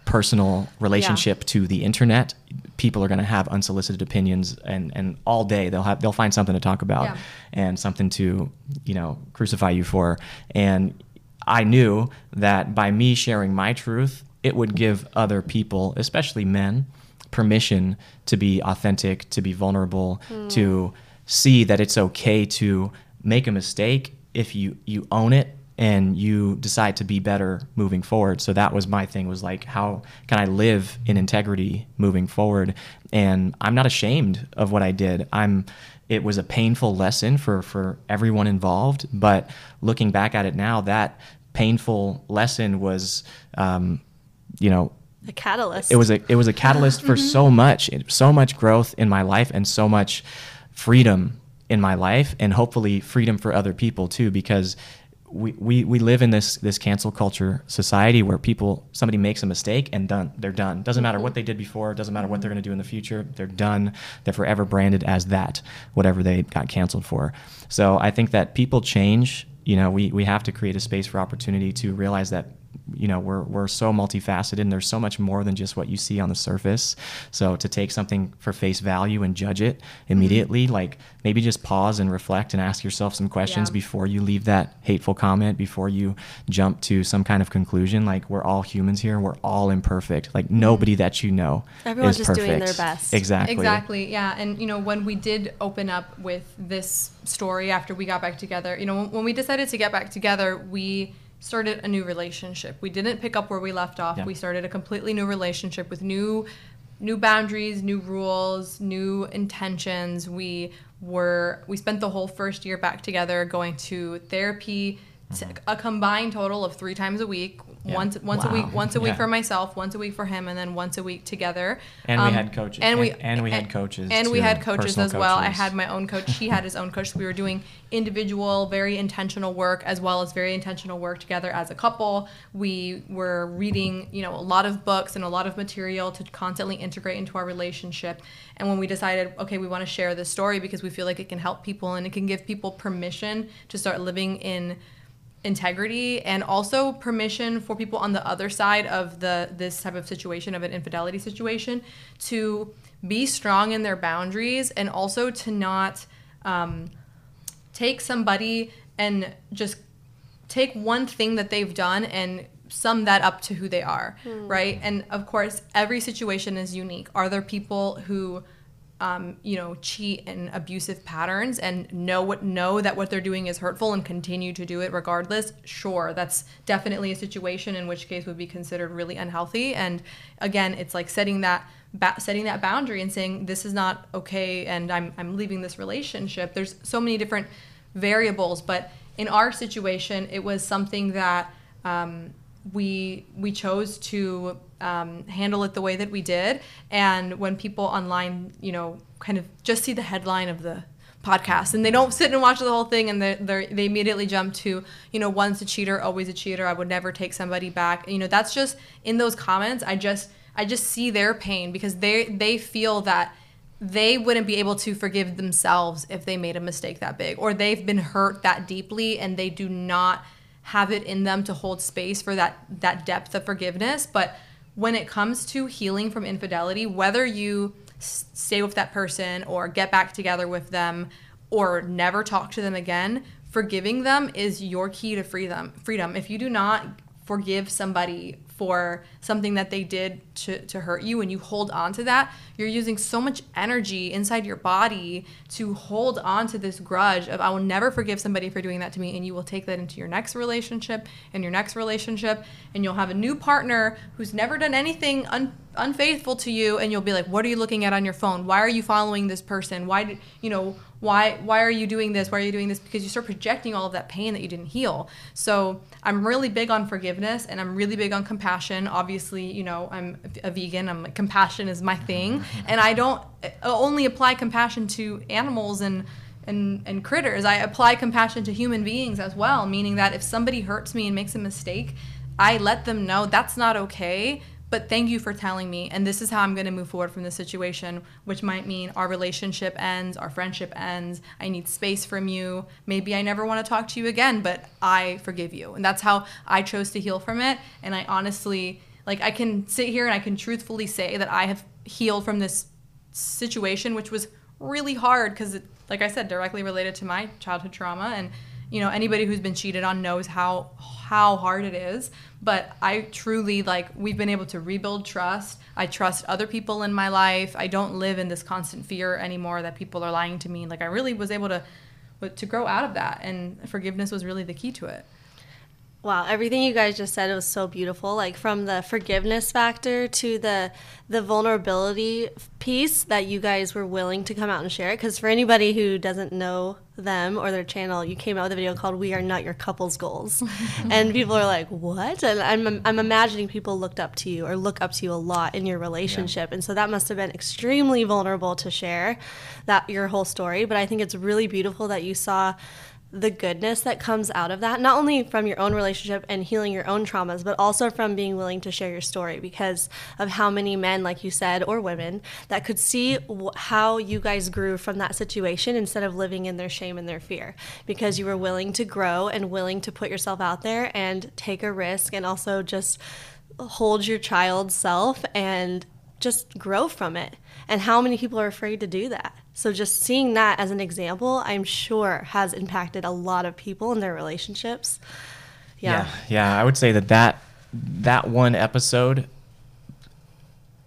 personal relationship to the internet, people are going to have unsolicited opinions, and and all day they'll have they'll find something to talk about Yeah. and something to you know crucify you for. And I knew that by me sharing my truth, it would give other people, especially men, permission to be authentic, to be vulnerable, hmm. to see that it's okay to make a mistake if you you own it and you decide to be better moving forward. So that was my thing was like how can I live in integrity moving forward? And I'm not ashamed of what I did. I'm it was a painful lesson for for everyone involved, but looking back at it now that painful lesson was um, you know A catalyst. it was a it was a catalyst for so much so much growth in my life and so much freedom in my life and hopefully freedom for other people too because we, we, we live in this this cancel culture society where people somebody makes a mistake and done they're done. Doesn't matter what they did before doesn't matter what they're going to do in the future they're done. They're forever branded as that whatever they got canceled for. So i think that people change you know, we, we have to create a space for opportunity to realize that you know we're we're so multifaceted and there's so much more than just what you see on the surface so to take something for face value and judge it immediately mm-hmm. like maybe just pause and reflect and ask yourself some questions yeah. before you leave that hateful comment before you jump to some kind of conclusion like we're all humans here we're all imperfect like mm-hmm. nobody that you know everyone's is just perfect. doing their best exactly exactly yeah and you know when we did open up with this story after we got back together you know when we decided to get back together we started a new relationship. We didn't pick up where we left off. Yeah. We started a completely new relationship with new new boundaries, new rules, new intentions. We were we spent the whole first year back together going to therapy mm-hmm. a combined total of 3 times a week yeah. once once wow. a week once a week yeah. for myself once a week for him and then once a week together and um, we had coaches and, and we and, we had coaches and too, we had coaches as well coaches. i had my own coach he had his own coach we were doing individual very intentional work as well as very intentional work together as a couple we were reading you know a lot of books and a lot of material to constantly integrate into our relationship and when we decided okay we want to share this story because we feel like it can help people and it can give people permission to start living in integrity and also permission for people on the other side of the this type of situation of an infidelity situation to be strong in their boundaries and also to not um, take somebody and just take one thing that they've done and sum that up to who they are hmm. right and of course every situation is unique are there people who um, you know, cheat and abusive patterns and know what know that what they're doing is hurtful and continue to do it regardless, sure, that's definitely a situation in which case would be considered really unhealthy. And again, it's like setting that ba- setting that boundary and saying this is not okay, and I'm I'm leaving this relationship. There's so many different variables, but in our situation, it was something that um, we we chose to um, handle it the way that we did. And when people online, you know, kind of just see the headline of the podcast and they don't sit and watch the whole thing and they they immediately jump to you know once a cheater always a cheater i would never take somebody back you know that's just in those comments i just i just see their pain because they they feel that they wouldn't be able to forgive themselves if they made a mistake that big or they've been hurt that deeply and they do not have it in them to hold space for that that depth of forgiveness but when it comes to healing from infidelity, whether you stay with that person or get back together with them or never talk to them again, forgiving them is your key to freedom. Freedom. If you do not forgive somebody for something that they did to, to hurt you and you hold on to that, you're using so much energy inside your body to hold on to this grudge of I will never forgive somebody for doing that to me and you will take that into your next relationship and your next relationship and you'll have a new partner who's never done anything un- unfaithful to you and you'll be like what are you looking at on your phone? Why are you following this person? Why did you know why why are you doing this? Why are you doing this? Because you start projecting all of that pain that you didn't heal. So i'm really big on forgiveness and i'm really big on compassion. Obviously you know i'm a vegan. I'm compassion is my thing. And i don't uh, only apply compassion to animals and and, and critters. I apply compassion to human beings as well meaning that if somebody hurts me and makes a mistake i let them know that's not okay but thank you for telling me and this is how i'm going to move forward from this situation which might mean our relationship ends our friendship ends i need space from you. Maybe i never want to talk to you again but i forgive you. And that's how i chose to heal from it and i honestly like i can sit here and i can truthfully say that i have healed from this situation which was really hard because like i said directly related to my childhood trauma and you know anybody who's been cheated on knows how how hard it is but i truly like we've been able to rebuild trust. I trust other people in my life. I don't live in this constant fear anymore that people are lying to me. Like i really was able to to grow out of that and forgiveness was really the key to it Wow, everything you guys just said was so beautiful. Like from the forgiveness factor to the the vulnerability piece that you guys were willing to come out and share it. Because for anybody who doesn't know them or their channel, you came out with a video called "We Are Not Your Couple's Goals," and people are like, "What?" And I'm I'm imagining people looked up to you or look up to you a lot in your relationship, yeah. and so that must have been extremely vulnerable to share that your whole story. But I think it's really beautiful that you saw the goodness that comes out of that, not only from your own relationship and healing your own traumas, but also from being willing to share your story because of how many men, like you said, or women that could see how you guys grew from that situation instead of living in their shame and their fear because you were willing to grow and willing to put yourself out there and take a risk and also just hold your child self and just grow from it. And how many people are afraid to do that? So just seeing that as an example, I'm sure has impacted a lot of people in their relationships. Yeah. yeah, I would say that that that one episode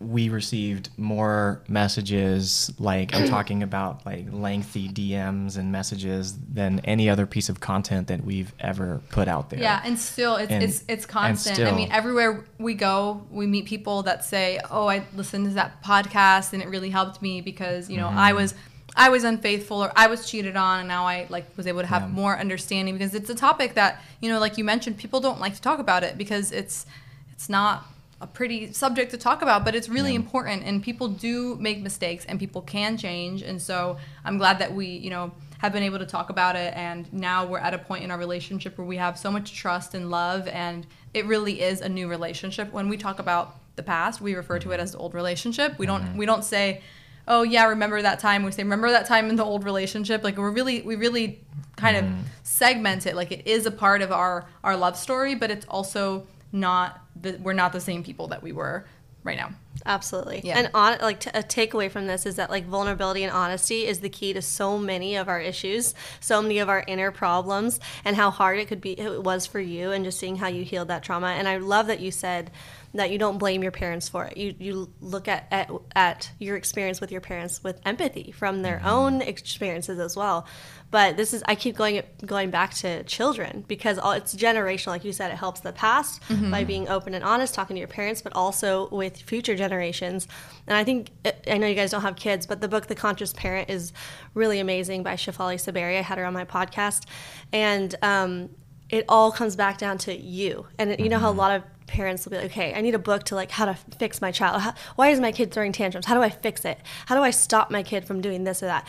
we received more messages like I'm talking about like lengthy DMs and messages than any other piece of content that we've ever put out there. Yeah, and still it's And- it's it's constant. I mean, everywhere we go, we meet people that say, "Oh, I listened to that podcast and it really helped me because, you know, I Mm-hmm. was I was unfaithful or I was cheated on and now I like was able to have Yeah. more understanding because it's a topic that, you know, like you mentioned, people don't like to talk about it because it's it's not a pretty subject to talk about, but it's really Yeah. important and people do make mistakes and people can change. And so I'm glad that we, you know, have been able to talk about it and now we're at a point in our relationship where we have so much trust and love and it really is a new relationship. When we talk about the past, we refer to it as the old relationship. We don't mm-hmm. we don't say, "Oh yeah, remember that time." We say, "Remember that time in the old relationship." Like we're really we really kind of mm-hmm. segment it like it is a part of our our love story, but it's also not the, we're not the same people that we were right now. Absolutely. Yeah. And on like t- a takeaway from this is that like vulnerability and honesty is the key to so many of our issues, so many of our inner problems, and how hard it could be it was for you, and just seeing how you healed that trauma. And I love that you said that you don't blame your parents for it. You you look at at, at your experience with your parents with empathy from their mm-hmm. own experiences as well. But this is I keep going going back to children because all, it's generational. Like you said, it helps the past by being open and honest, talking to your parents, but also with future generations. And I think I know you guys don't have kids, but the book The Conscious Parent is really amazing by Shefali Tsabary. I had her on my podcast, and um, it all comes back down to you. And it, you know how a lot of parents will be like, okay, I need a book to like how to fix my child. How, why is my kid throwing tantrums? How do I fix it? How do I stop my kid from doing this or that?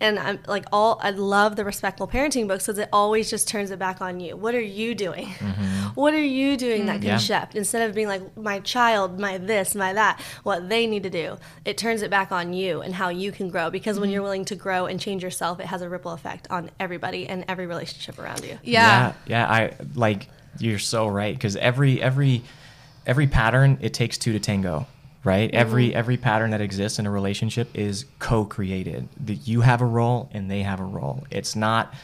And I'm like all I love the respectful parenting books because it always just turns it back on you. What are you doing? Mm-hmm. What are you doing that can Yeah. shift instead of being like my child, my this, my that, what they need to do? It turns it back on you and how you can grow because when mm-hmm. you're willing to grow and change yourself, it has a ripple effect on everybody and every relationship around you. Yeah. yeah, yeah, I like you're so right because every every every pattern it takes two to tango, right? Mm-hmm. Every every pattern that exists in a relationship is co-created. That you have a role and they have a role. It's not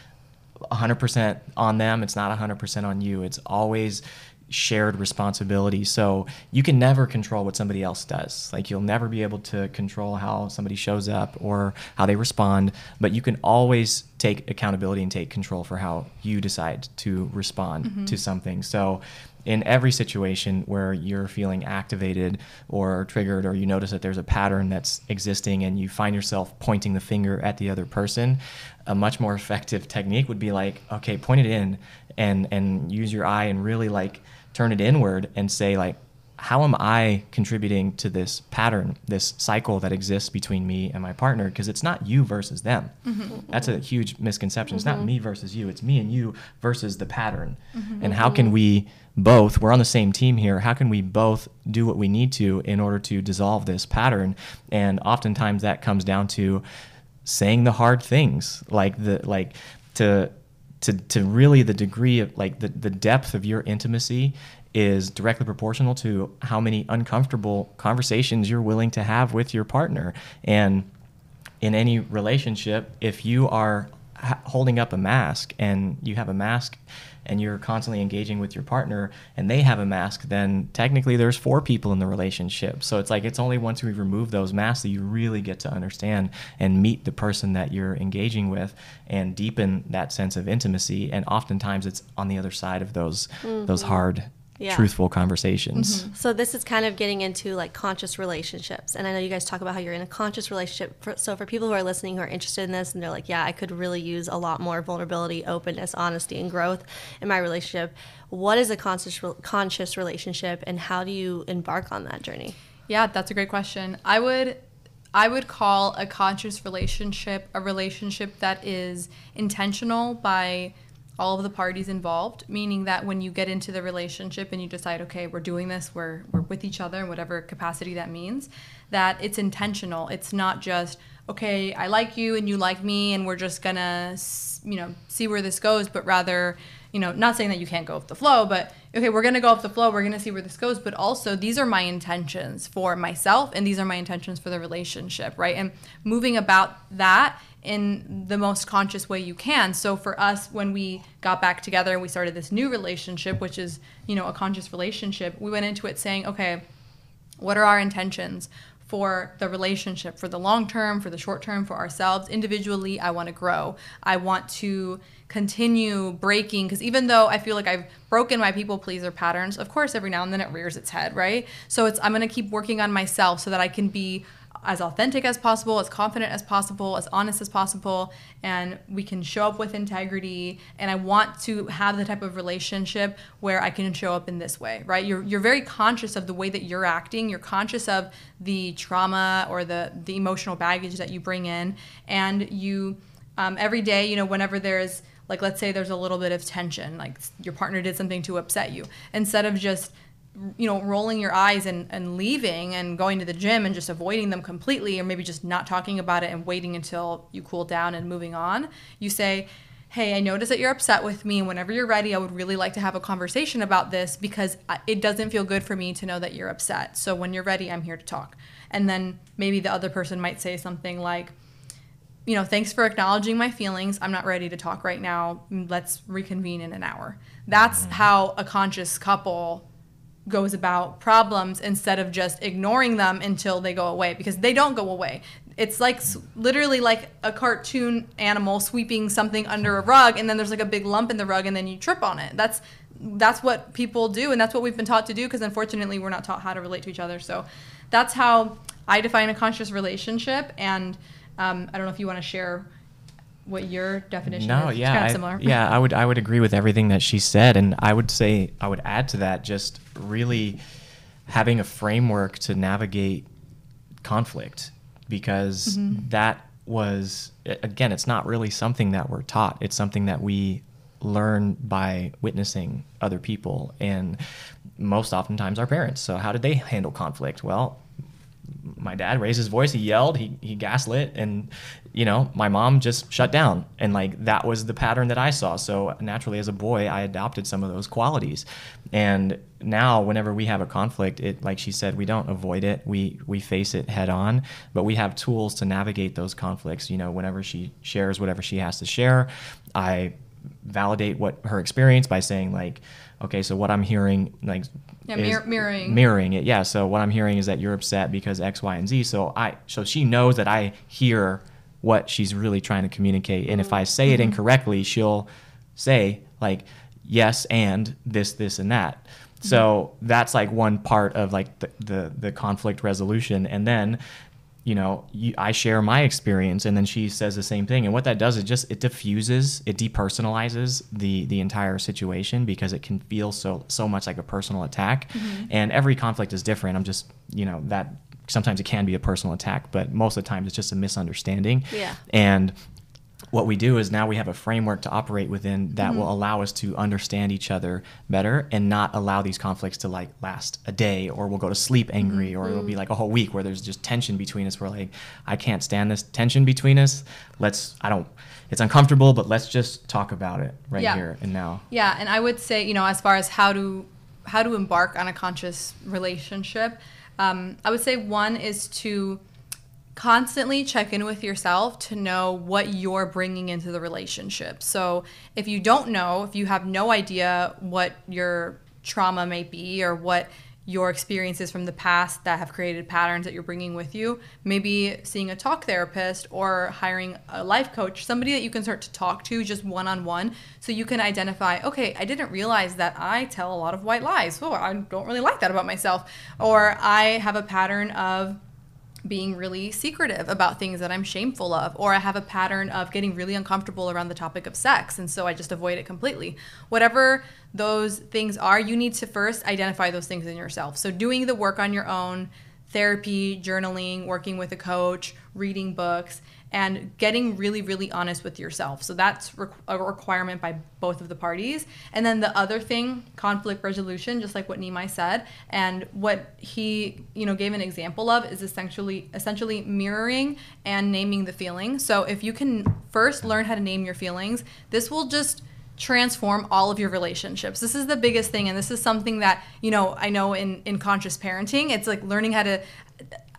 100% on them. It's not 100% on you. It's always shared responsibility. So you can never control what somebody else does. Like you'll never be able to control how somebody shows up or how they respond, but you can always take accountability and take control for how you decide to respond mm-hmm. to something. So in every situation where you're feeling activated or triggered or you notice that there's a pattern that's existing and you find yourself pointing the finger at the other person a much more effective technique would be like okay point it in and and use your eye and really like turn it inward and say like how am I contributing to this pattern, this cycle that exists between me and my partner? Because it's not you versus them. Mm-hmm. That's a huge misconception. It's not mm-hmm. me versus you. It's me and you versus the pattern. Mm-hmm. And how can we both, we're on the same team here, how can we both do what we need to in order to dissolve this pattern? And oftentimes that comes down to saying the hard things, like the, like to, to, to really the degree of like the, the depth of your intimacy is directly proportional to how many uncomfortable conversations you're willing to have with your partner. And in any relationship, if you are holding up a mask and you have a mask and you're constantly engaging with your partner and they have a mask, then technically there's four people in the relationship. So it's like it's only once we remove those masks that you really get to understand and meet the person that you're engaging with and deepen that sense of intimacy. And oftentimes it's on the other side of those those mm-hmm. hard, Yeah. truthful conversations. Mm-hmm. So this is kind of getting into like conscious relationships, and I know you guys talk about how you're in a conscious relationship. For, so for people who are listening who are interested in this, and they're like, "Yeah, I could really use a lot more vulnerability, openness, honesty, and growth in my relationship." What is a conscious conscious relationship, and how do you embark on that journey? Yeah, that's a great question. I would I would call a conscious relationship a relationship that is intentional by all of the parties involved, meaning that when you get into the relationship and you decide, okay, we're doing this, we're, we're with each other in whatever capacity that means, that it's intentional. It's not just, okay, I like you and you like me and we're just gonna, you know, see where this goes, but rather, you know, not saying that you can't go with the flow, but okay, we're gonna go off the flow, we're gonna see where this goes, but also these are my intentions for myself and these are my intentions for the relationship, right? And moving about that in the most conscious way you can. So for us, when we got back together and we started this new relationship, which is, you know, a conscious relationship, we went into it saying, okay, what are our intentions? for the relationship, for the long term, for the short term, for ourselves. Individually, I want to grow. I want to continue breaking because even though I feel like I've broken my people pleaser patterns, of course, every now and then it rears its head, right? So it's I'm going to keep working on myself so that I can be as authentic as possible, as confident as possible, as honest as possible, and we can show up with integrity. And I want to have the type of relationship where I can show up in this way, right? You're, you're very conscious of the way that you're acting. You're conscious of the trauma or the, the emotional baggage that you bring in. And you, um, every day, you know, whenever there's, like, let's say there's a little bit of tension, like your partner did something to upset you, instead of just you know, rolling your eyes and, and leaving and going to the gym and just avoiding them completely, or maybe just not talking about it and waiting until you cool down and moving on, you say, Hey, I notice that you're upset with me. Whenever you're ready, I would really like to have a conversation about this because it doesn't feel good for me to know that you're upset. So when you're ready, I'm here to talk. And then maybe the other person might say something like, you know, thanks for acknowledging my feelings. I'm not ready to talk right now. Let's reconvene in an hour. That's mm-hmm. how a conscious couple goes about problems instead of just ignoring them until they go away because they don't go away. It's like literally like a cartoon animal sweeping something under a rug and then there's like a big lump in the rug and then you trip on it. That's that's what people do and that's what we've been taught to do because unfortunately we're not taught how to relate to each other. So that's how I define a conscious relationship and um, I don't know if you want to share what your definition no, is. yeah, it's kind of similar. yeah, I would I would agree with everything that she said, and I would say I would add to that just really having a framework to navigate conflict because mm-hmm. that was again it's not really something that we're taught it's something that we learn by witnessing other people and most oftentimes our parents so how did they handle conflict well my dad raised his voice he yelled he, he gaslit and you know, my mom just shut down. And like that was the pattern that I saw. So naturally, as a boy, I adopted some of those qualities. And now, whenever we have a conflict, it, like she said, we don't avoid it. We, we face it head on, but we have tools to navigate those conflicts. You know, whenever she shares whatever she has to share, I validate what her experience by saying, like, okay, so what I'm hearing, like, yeah, mir- mirroring mirroring it yeah so what i'm hearing is that you're upset because x y and z so i so she knows that i hear what she's really trying to communicate. And if I say it mm-hmm. incorrectly, she'll say like yes and this this and that. So mm-hmm. that's like one part of like the, the, the conflict resolution, and then you know you, I share my experience, and then she says the same thing. And what that does is just it diffuses, it depersonalizes the the entire situation because it can feel so so much like a personal attack. Mm-hmm. And every conflict is different. I'm just you know that sometimes it can be a personal attack, but most of the times it's just a misunderstanding. Yeah. And what we do is now we have a framework to operate within that mm-hmm. will allow us to understand each other better and not allow these conflicts to like last a day or we'll go to sleep angry mm-hmm. or it'll be mm-hmm. like a whole week where there's just tension between us we're like i can't stand this tension between us let's i don't it's uncomfortable but let's just talk about it right yeah. here and now yeah and i would say you know as far as how to how to embark on a conscious relationship um, I would say one is to constantly check in with yourself to know what you're bringing into the relationship. So if you don't know, if you have no idea what your trauma may be or what your experiences from the past that have created patterns that you're bringing with you. Maybe seeing a talk therapist or hiring a life coach, somebody that you can start to talk to just one on one so you can identify, okay, I didn't realize that I tell a lot of white lies. Oh, I don't really like that about myself. Or I have a pattern of being really secretive about things that I'm shameful of, or I have a pattern of getting really uncomfortable around the topic of sex, and so I just avoid it completely. Whatever those things are, you need to first identify those things in yourself. So, doing the work on your own, therapy, journaling, working with a coach, reading books, and getting really, really honest with yourself. So that's a requirement by both of the parties. And then the other thing, conflict resolution, just like what Nimai said, and what he, you know, gave an example of is essentially essentially mirroring and naming the feeling. So if you can first learn how to name your feelings, this will just transform all of your relationships. This is the biggest thing and this is something that, you know, I know in in conscious parenting, it's like learning how to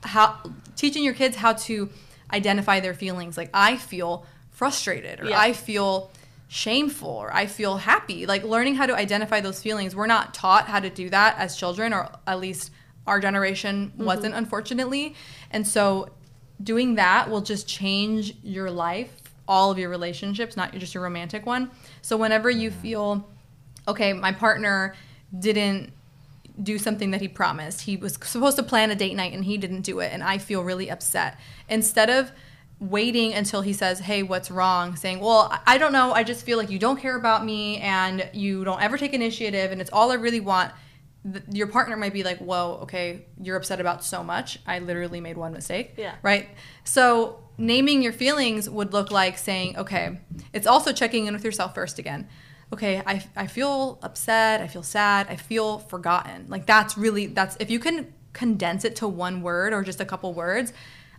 how teaching your kids how to identify their feelings. Like I feel frustrated or yeah. I feel shameful or I feel happy. Like learning how to identify those feelings. We're not taught how to do that as children or at least our generation mm-hmm. wasn't unfortunately. And so doing that will just change your life, all of your relationships, not just your romantic one. So whenever you feel okay, my partner didn't do something that he promised. He was supposed to plan a date night and he didn't do it, and I feel really upset. Instead of waiting until he says, Hey, what's wrong? Saying, Well, I don't know. I just feel like you don't care about me and you don't ever take initiative, and it's all I really want. Your partner might be like, Whoa, okay, you're upset about so much. I literally made one mistake. Yeah. Right? So, naming your feelings would look like saying, Okay, it's also checking in with yourself first again okay, I, I feel upset, I feel sad, I feel forgotten. Like that's really that's if you can condense it to one word or just a couple words,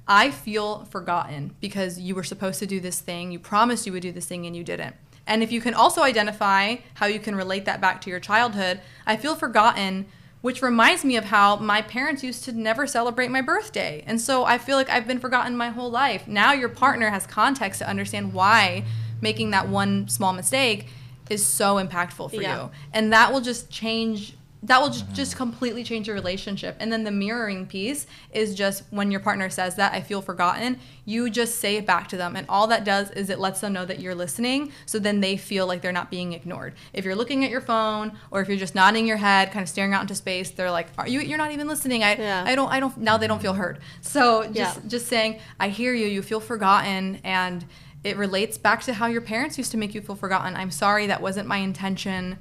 I feel forgotten because you were supposed to do this thing, you promised you would do this thing and you didn't. And if you can also identify how you can relate that back to your childhood, I feel forgotten, which reminds me of how my parents used to never celebrate my birthday. And so I feel like I've been forgotten my whole life. Now your partner has context to understand why making that one small mistake is so impactful for yeah. you and that will just change that will just, just completely change your relationship and then the mirroring piece is just when your partner says that i feel forgotten you just say it back to them and all that does is it lets them know that you're listening so then they feel like they're not being ignored if you're looking at your phone or if you're just nodding your head kind of staring out into space they're like are you you're not even listening i yeah. i don't i don't now they don't feel heard so just yeah. just saying i hear you you feel forgotten and it relates back to how your parents used to make you feel forgotten. I'm sorry that wasn't my intention.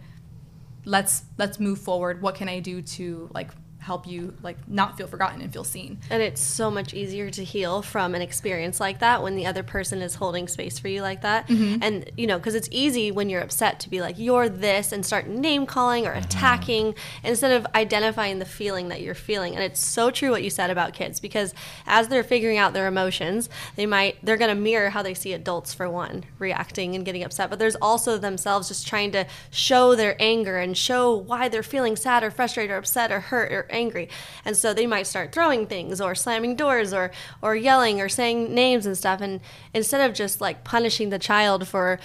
Let's let's move forward. What can I do to like help you like not feel forgotten and feel seen. And it's so much easier to heal from an experience like that when the other person is holding space for you like that. Mm-hmm. And you know, because it's easy when you're upset to be like you're this and start name calling or mm-hmm. attacking instead of identifying the feeling that you're feeling. And it's so true what you said about kids because as they're figuring out their emotions, they might they're going to mirror how they see adults for one reacting and getting upset, but there's also themselves just trying to show their anger and show why they're feeling sad or frustrated or upset or hurt or angry. And so they might start throwing things or slamming doors or or yelling or saying names and stuff and instead of just like punishing the child for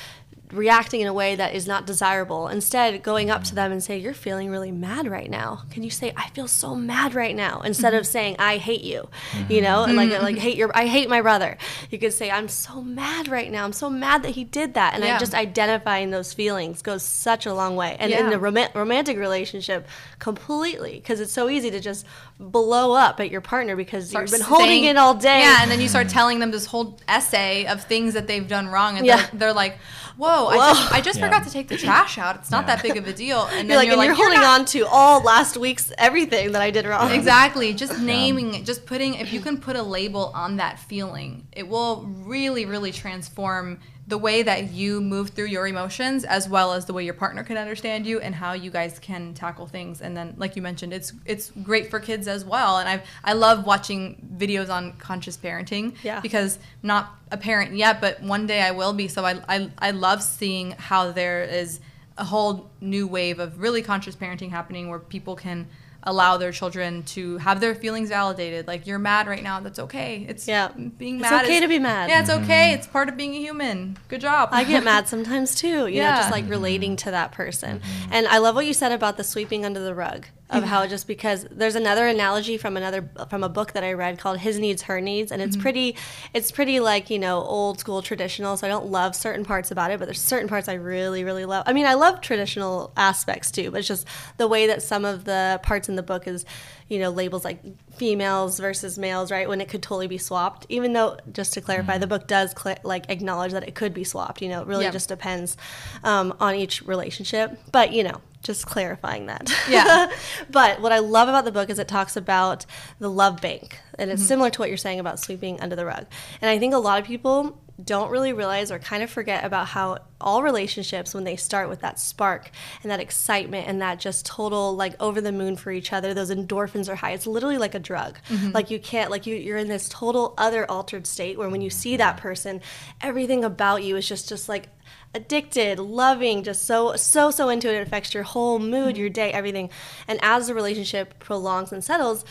reacting in a way that is not desirable. Instead, going up to them and say, "You're feeling really mad right now. Can you say I feel so mad right now?" Instead mm-hmm. of saying I hate you, mm-hmm. you know, and like like hate your I hate my brother. You could say I'm so mad right now. I'm so mad that he did that, and yeah. I just identifying those feelings goes such a long way. And yeah. in the rom- romantic relationship, completely because it's so easy to just blow up at your partner because start you've been saying, holding it all day. Yeah, and then you start telling them this whole essay of things that they've done wrong, and yeah. they're, they're like whoa, whoa. I just, I just yeah. forgot to take the trash out. It's not yeah. that big of a deal. And you're like, you're, and like, you're, holding not... on to all last week's everything that I did wrong. Exactly. Just naming it, just putting, if you can put a label on that feeling, it will really, really transform the way that you move through your emotions as well as the way your partner can understand you and how you guys can tackle things. And then like you mentioned it's it's great for kids as well. And i i love watching videos on conscious parenting yeah. because I'm not a parent yet but one day i will be. So I, I i love seeing how there is a whole new wave of really conscious parenting happening where people can allow their children to have their feelings validated. Like you're mad right now, that's okay. It's yeah. being mad. It's okay is, to be mad. Yeah, it's okay. It's part of being a human. Good job. I get mad sometimes too. You yeah. know, just like relating to that person. Mm-hmm. And I love what you said about the sweeping under the rug of how just because there's another analogy from another from a book that I read called His Needs Her Needs and it's mm-hmm. pretty it's pretty like you know old school traditional so I don't love certain parts about it but there's certain parts I really really love I mean I love traditional aspects too but it's just the way that some of the parts in the book is you know labels like females versus males right when it could totally be swapped even though just to clarify mm-hmm. the book does cl- like acknowledge that it could be swapped you know it really just depends um, on each relationship but you know just clarifying that. Yeah. but what I love about the book is it talks about the love bank, and it's mm-hmm. similar to what you're saying about sweeping under the rug. And I think a lot of people don't really realize or kind of forget about how all relationships when they start with that spark and that excitement and that just total like over the moon for each other those endorphins are high it's literally like a drug mm-hmm. like you can't like you, you're in this total other altered state where when you see that person everything about you is just just like addicted loving just so so so into it. It affects your whole mood your day everything. And as the relationship prolongs and settles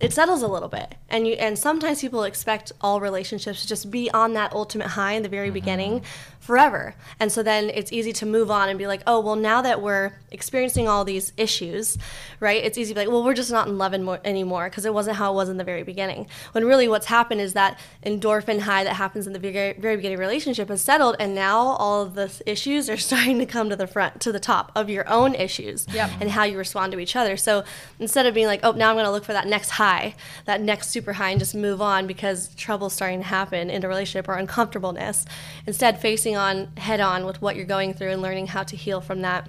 it settles a little bit. And you and sometimes people expect all relationships to just be on that ultimate high in the very mm-hmm. beginning forever. And so then it's easy to move on and be like, oh, well, now that we're experiencing all these issues, right? It's easy to be like, well, we're just not in love anymore because it wasn't how it was in the very beginning. When really what's happened is that endorphin high that happens in the very, very beginning relationship has settled, and now all of the issues are starting to come to the front, to the top of your own issues yep. and how you respond to each other. So instead of being like, oh, now I'm going to look for that next high, that next super high, and just move on because trouble's starting to happen in a relationship or uncomfortableness, instead facing on head on with what you're going through and learning how to heal from that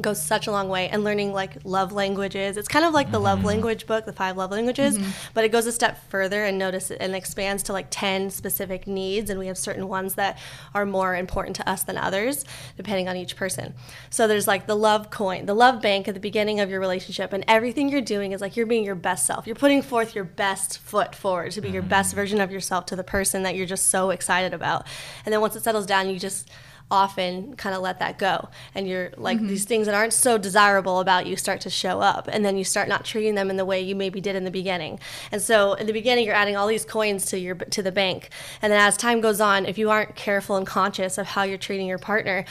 goes such a long way and learning like love languages it's kind of like the mm-hmm. love language book the five love languages mm-hmm. but it goes a step further and notice it and expands to like 10 specific needs and we have certain ones that are more important to us than others depending on each person so there's like the love coin the love bank at the beginning of your relationship and everything you're doing is like you're being your best self you're putting forth your best foot forward to be mm-hmm. your best mm-hmm. version of yourself to the person that you're just so excited about and then once it settles down you just often kind of let that go. And you're like mm-hmm. these things that aren't so desirable about you start to show up and then you start not treating them in the way you maybe did in the beginning. And so in the beginning you're adding all these coins to your to the bank. And then as time goes on if you aren't careful and conscious of how you're treating your partner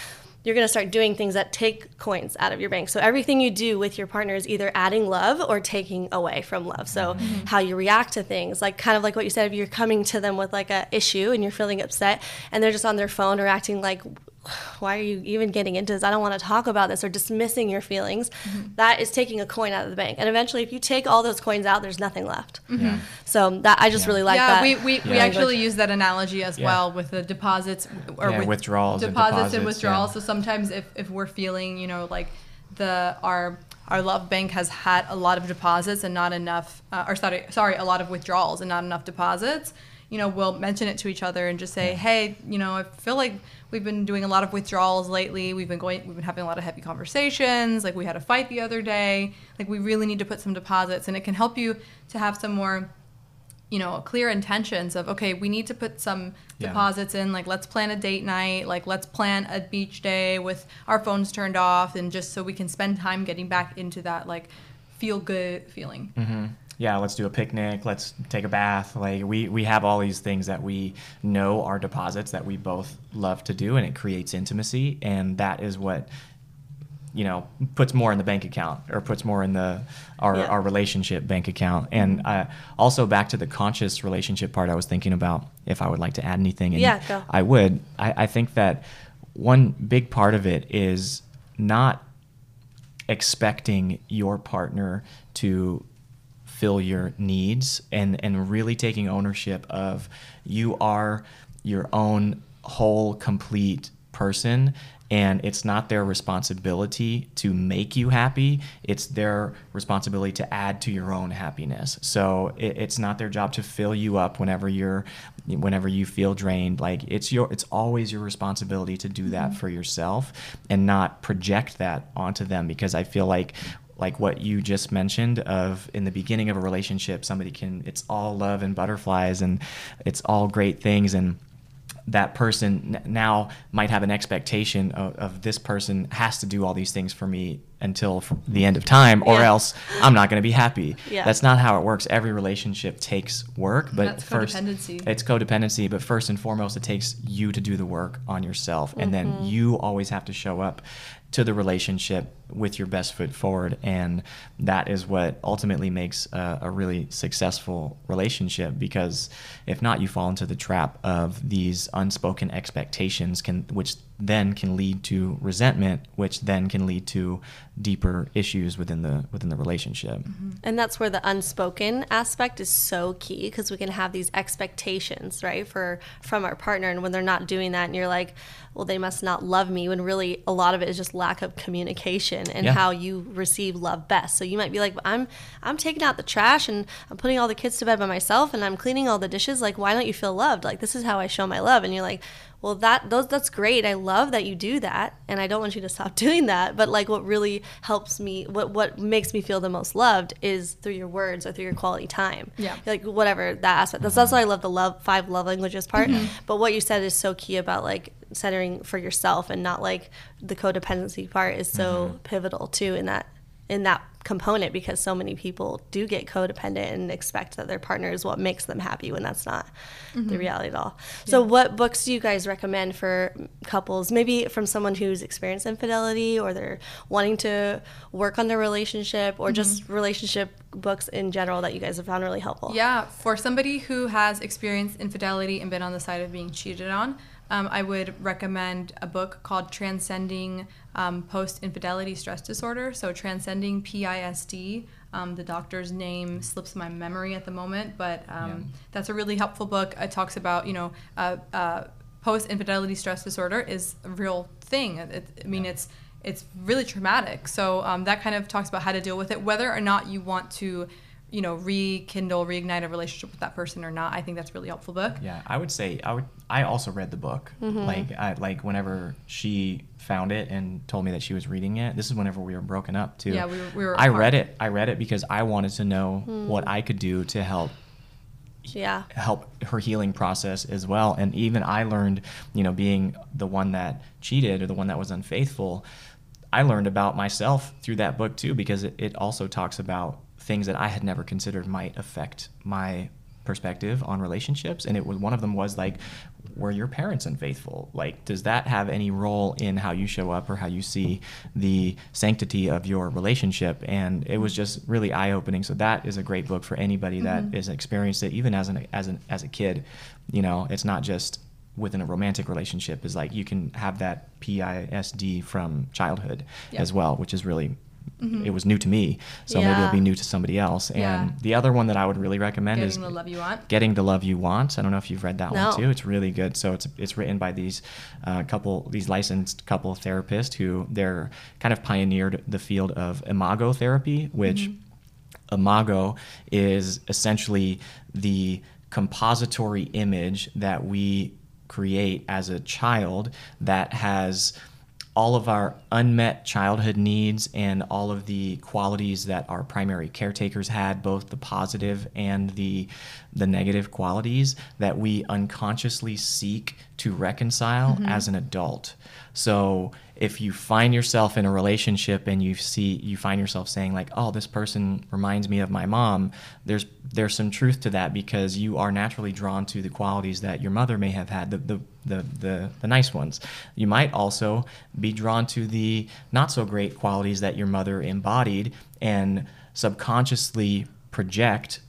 you're going to start doing things that take coins out of your bank. So everything you do with your partner is either adding love or taking away from love. So mm-hmm. how you react to things, like kind of like what you said, if you're coming to them with like a issue and you're feeling upset and they're just on their phone or acting like why are you even getting into this? I don't want to talk about this or dismissing your feelings. Mm-hmm. That is taking a coin out of the bank. And eventually, if you take all those coins out, there's nothing left. Mm-hmm. So that I just yeah. really like yeah, that. We, we, yeah. we actually use that analogy as well with the deposits or with withdrawals. Deposits, and, deposits, and withdrawals. So sometimes if, if we're feeling, you know, like the our our love bank has had a lot of deposits and not enough, uh, or sorry, sorry, a lot of withdrawals and not enough deposits you know, we'll mention it to each other and just say, yeah. hey, you know, I feel like we've been doing a lot of withdrawals lately. We've been going, we've been having a lot of heavy conversations. Like we had a fight the other day. Like we really need to put some deposits, and it can help you to have some more, you know, clear intentions of okay, we need to put some yeah. deposits in. Like let's plan a date night. Like let's plan a beach day with our phones turned off, and just so we can spend time getting back into that like feel good feeling. Mm-hmm yeah, let's do a picnic, let's take a bath. Like we we have all these things that we know are deposits that we both love to do and it creates intimacy and that is what you know puts more in the bank account or puts more in the our, yeah. our relationship bank account and uh, also back to the conscious relationship part i was thinking about if i would like to add anything and yeah, go. i would I, I think that one big part of it is not expecting your partner to fill your needs and and really taking ownership of you are your own whole complete person and it's not their responsibility to make you happy. It's their responsibility to add to your own happiness. So it, it's not their job to fill you up whenever you're whenever you feel drained. Like it's your it's always your responsibility to do that mm-hmm. for yourself and not project that onto them because i feel like like what you just mentioned of in the beginning of a relationship somebody can it's all love and butterflies and it's all great things and that person now might have an expectation of, of, this person has to do all these things for me until the end of time or yeah. else i'm not going to be happy yeah. that's not how it works every relationship takes work but that's first codependency. it's codependency but first and foremost it takes you to do the work on yourself and mm-hmm. then you always have to show up to the relationship with your best foot forward. And that is what ultimately makes a, a, really successful relationship because if not, you fall into the trap of these unspoken expectations can which then can lead to resentment, which then can lead to deeper issues within the within the relationship. Mm-hmm. And that's where the unspoken aspect is so key because we can have these expectations, right, for from our partner, and when they're not doing that, and you're like, well, they must not love me. When really a lot of it is just lack of communication and Yeah. how you receive love best. So you might be like, I'm I'm taking out the trash and I'm putting all the kids to bed by myself and I'm cleaning all the dishes. Like, why don't you feel loved? Like this is how I show my love. And you're like, well, that those that's great. I love that you do that, and I don't want you to stop doing that. But like, what really helps me, what what makes me feel the most loved, is through your words or through your quality time. Yeah. like whatever that aspect. That's that's why I love the love five love languages part. Mm-hmm. But what you said is so key about like centering for yourself and not like the codependency part is so mm-hmm. pivotal too in that in that component because so many people do get codependent and expect that their partner is what makes them happy when that's not the mm-hmm. reality at all. So what books do you guys recommend for couples maybe from someone who's experienced infidelity or they're wanting to work on their relationship or just mm-hmm. relationship books in general that you guys have found really helpful? Yeah, for somebody who has experienced infidelity and been on the side of being cheated on, um, I would recommend a book called Transcending um, Post Infidelity Stress Disorder. So, Transcending PISD. Um, the doctor's name slips my memory at the moment, but um, Yeah. that's a really helpful book. It talks about, you know, uh, uh, post infidelity stress disorder is a real thing. It, I mean, it's it's really traumatic. So um, that kind of talks about how to deal with it, whether or not you want to, you know, rekindle, reignite a relationship with that person or not. I think that's a really helpful book. Yeah, I would say I would. I also read the book. Mm-hmm. Like, I like whenever she found it and told me that she was reading it. This is whenever we were broken up too. Yeah, we were- we were I apart. read it. I read it because I wanted to know mm. what I could do to help Yeah. help her healing process as well. And even I learned, you know, being the one that cheated or the one that was unfaithful, I learned about myself through that book too, because it, it also talks about things that I had never considered might affect my perspective on relationships. And it was one of them was like, were your parents unfaithful? Like, does that have any role in how you show up or how you see the sanctity of your relationship? And it was just really eye opening. So that is a great book for anybody that mm-hmm. is experienced it, even as an as an as a kid. You know, it's not just within a romantic relationship. Is like you can have that PISD from childhood as well, which is really. It was new to me, so maybe it'll be new to somebody else. And Yeah. the other one that I would really recommend is Getting the love you want. Getting the Love You Want. I don't know if you've read that No. one too. It's really good. So it's it's written by these uh, couple these licensed couple therapists who they're kind of pioneered the field of imago therapy, which imago is essentially the compository image that we create as a child that has all of our unmet childhood needs and all of the qualities that our primary caretakers had both the positive and the the negative qualities that we unconsciously seek to reconcile mm-hmm. as an adult. So if you find yourself in a relationship and you see you find yourself saying like oh this person reminds me of my mom there's there's some truth to that because you are naturally drawn to the qualities that your mother may have had the the the, the, the nice ones. You might also be drawn to the not so great qualities that your mother embodied and subconsciously project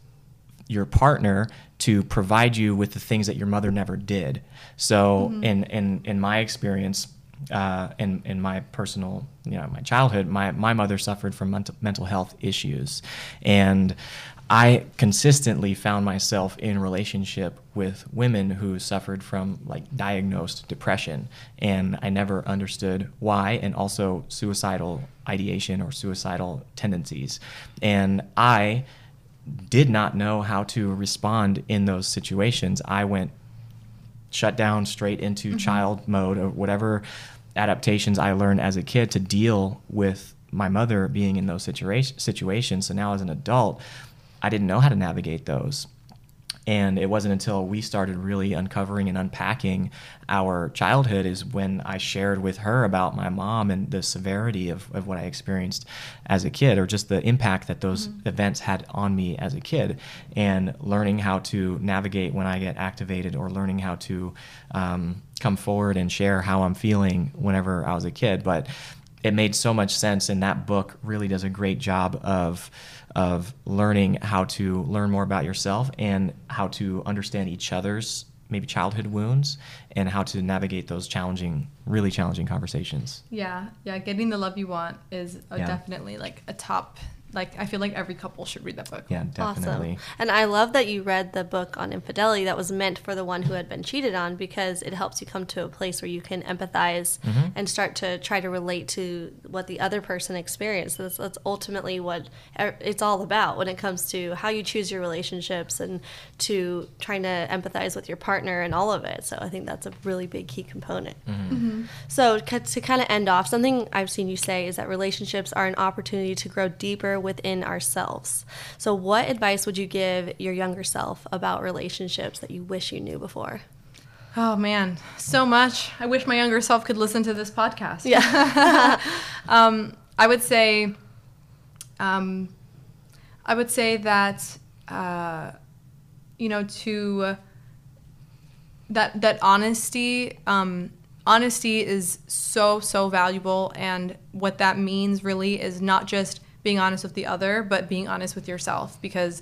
your partner to provide you with the things that your mother never did. So in in in my experience, uh, in in my personal you know my childhood, my my mother suffered from mental mental health issues, and I consistently found myself in relationship with women who suffered from like diagnosed depression, and I never understood why, and also suicidal ideation or suicidal tendencies, and I did not know how to respond in those situations. I went shut down straight into mm-hmm. child mode or whatever adaptations I learned as a kid to deal with my mother being in those situa- situations. So now as an adult, I didn't know how to navigate those. And it wasn't until we started really uncovering and unpacking our childhood is when I shared with her about my mom and the severity of, of what I experienced as a kid, or just the impact that those events had on me as a kid, and learning how to navigate when I get activated, or learning how to um, come forward and share how I'm feeling whenever I was a kid. But it made so much sense, and that book really does a great job of of learning how to learn more about yourself and how to understand each other's maybe childhood wounds and how to navigate those challenging, really challenging conversations. Yeah, yeah. Getting the love you want is Yeah. definitely like a top. Like I feel like every couple should read that book. Yeah, definitely. Awesome. And I love that you read the book on infidelity that was meant for the one who had been cheated on because it helps you come to a place where you can empathize Mm-hmm. and start to try to relate to what the other person experienced. That's, that's ultimately what it's all about when it comes to how you choose your relationships and to trying to empathize with your partner and all of it. So I think that's a really big key component. So to kind of end off, something I've seen you say is that relationships are an opportunity to grow deeper within ourselves. So what advice would you give your younger self about relationships that you wish you knew before? Oh man, so much. I wish my younger self could listen to this podcast. Yeah. um, I would say, um, I would say that, uh, you know, to that that honesty, um, honesty is so so valuable, and what that means really is not just being honest with the other, but being honest with yourself, because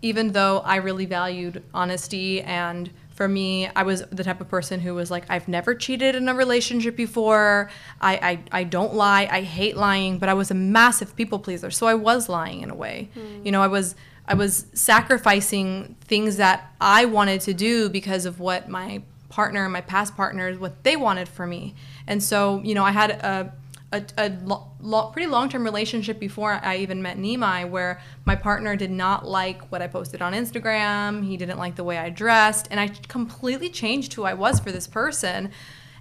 even though I really valued honesty and for me, I was the type of person who was like, I've never cheated in a relationship before. I, I, I don't lie. I hate lying, but I was a massive people pleaser. So I was lying in a way. Hmm. You know, I was I was sacrificing things that I wanted to do because of what my partner, my past partners, what they wanted for me. And so, you know, I had a a, a lo- lo- pretty long term relationship before I even met Nimai, where my partner did not like what I posted on Instagram. He didn't like the way I dressed, and I completely changed who I was for this person.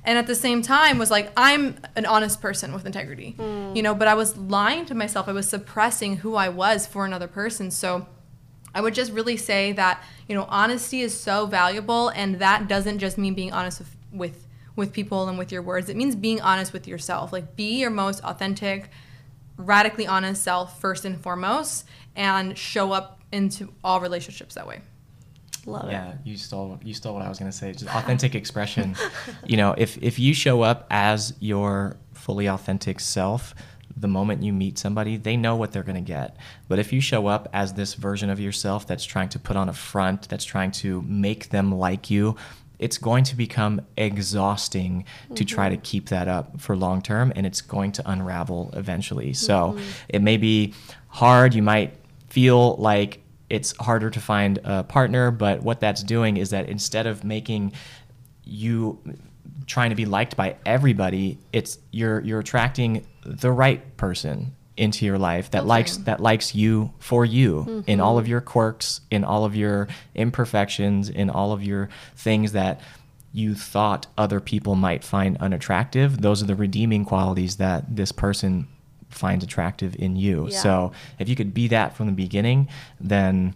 And at the same time, was like, I'm an honest person with integrity, mm. you know. But I was lying to myself. I was suppressing who I was for another person. So I would just really say that you know honesty is so valuable, and that doesn't just mean being honest with with, with people and with your words. It means being honest with yourself. Like be your most authentic, radically honest self first and foremost, and show up into all relationships that way. Love it. Yeah, it. you stole you stole what I was gonna say. Just authentic expression. you know, if if you show up as your fully authentic self, the moment you meet somebody, they know what they're gonna get. But if you show up as this version of yourself that's trying to put on a front, that's trying to make them like you, it's going to become exhausting to try to mm-hmm. keep that up for long term and it's going to unravel eventually. So mm-hmm. it may be hard. You might feel like it's harder to find a partner, but what that's doing is that instead of making you trying to be liked by everybody, it's you're you're attracting the right person into your life that likes that likes you for you in all of mm-hmm. your quirks, in all of your imperfections, in all of your things that you thought other people might find unattractive. Those are the redeeming qualities that this person finds attractive in you. Yeah. So if you could be that from the beginning, then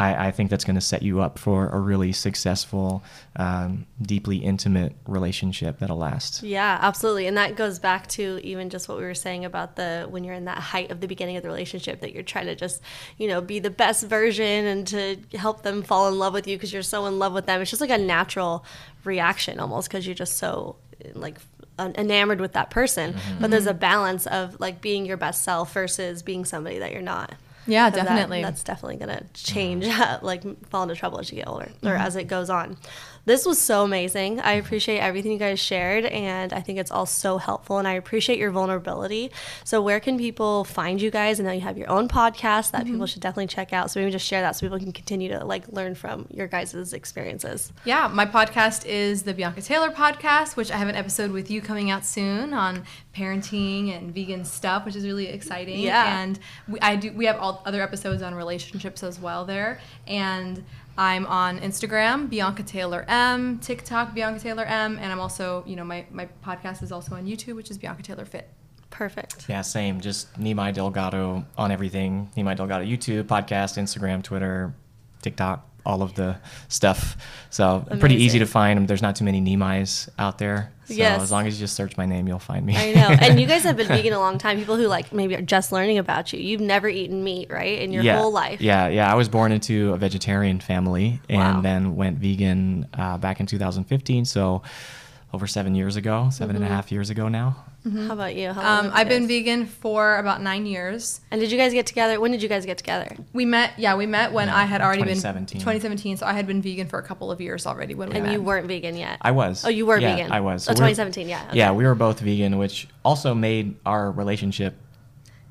I, I think that's going to set you up for a really successful, um, deeply intimate relationship that'll last. Yeah, absolutely. And that goes back to even just what we were saying about the when you're in that height of the beginning of the relationship that you're trying to just, you know, be the best version and to help them fall in love with you because you're so in love with them. It's just like a natural reaction almost because you're just so like enamored with that person. But there's a balance of like being your best self versus being somebody that you're not. Yeah, 'Cause that- definitely. that's definitely gonna change, like fall into trouble as you get older or Mm-hmm. as it goes on. This was so amazing. I appreciate everything you guys shared, and I think it's all so helpful. And I appreciate your vulnerability. So, where can people find you guys? I know you have your own podcast that Mm-hmm. people should definitely check out. So maybe just share that so people can continue to like learn from your guys' experiences. Yeah, my podcast is the Bianca Taylor podcast, which I have an episode with you coming out soon on parenting and vegan stuff, which is really exciting. Yeah. And we, I do. We have all other episodes on relationships as well there. And I'm on Instagram, Bianca Taylor M, TikTok, Bianca Taylor M, and I'm also, you know, my my podcast is also on YouTube, which is Bianca Taylor Fit. Perfect. Yeah, same. Just Nimai Delgado on everything. Nimai Delgado YouTube, podcast, Instagram, Twitter, TikTok, all of the stuff. So pretty easy to find. There's not too many Nimais out there. So Yes. as long as you just search my name, you'll find me. I know. And you guys have been vegan a long time. People who like maybe are just learning about you. You've never eaten meat, right? In your yeah, whole life. Yeah, yeah. I was born into a vegetarian family and Wow. then went vegan uh, back in 2015. So over seven years ago, seven and a half years ago now. How about you? How long Um, I've been guys- vegan for about nine years. And did you guys get together? When did you guys get together? We met, yeah, we met when Yeah, I had already 2017. been 2017. So I had been vegan for a couple of years already when we And met. you weren't vegan yet. I was. Oh, you were Yeah, vegan. I was. Oh, So we're- 2017. Yeah. okay. Yeah, we were both vegan, which also made our relationship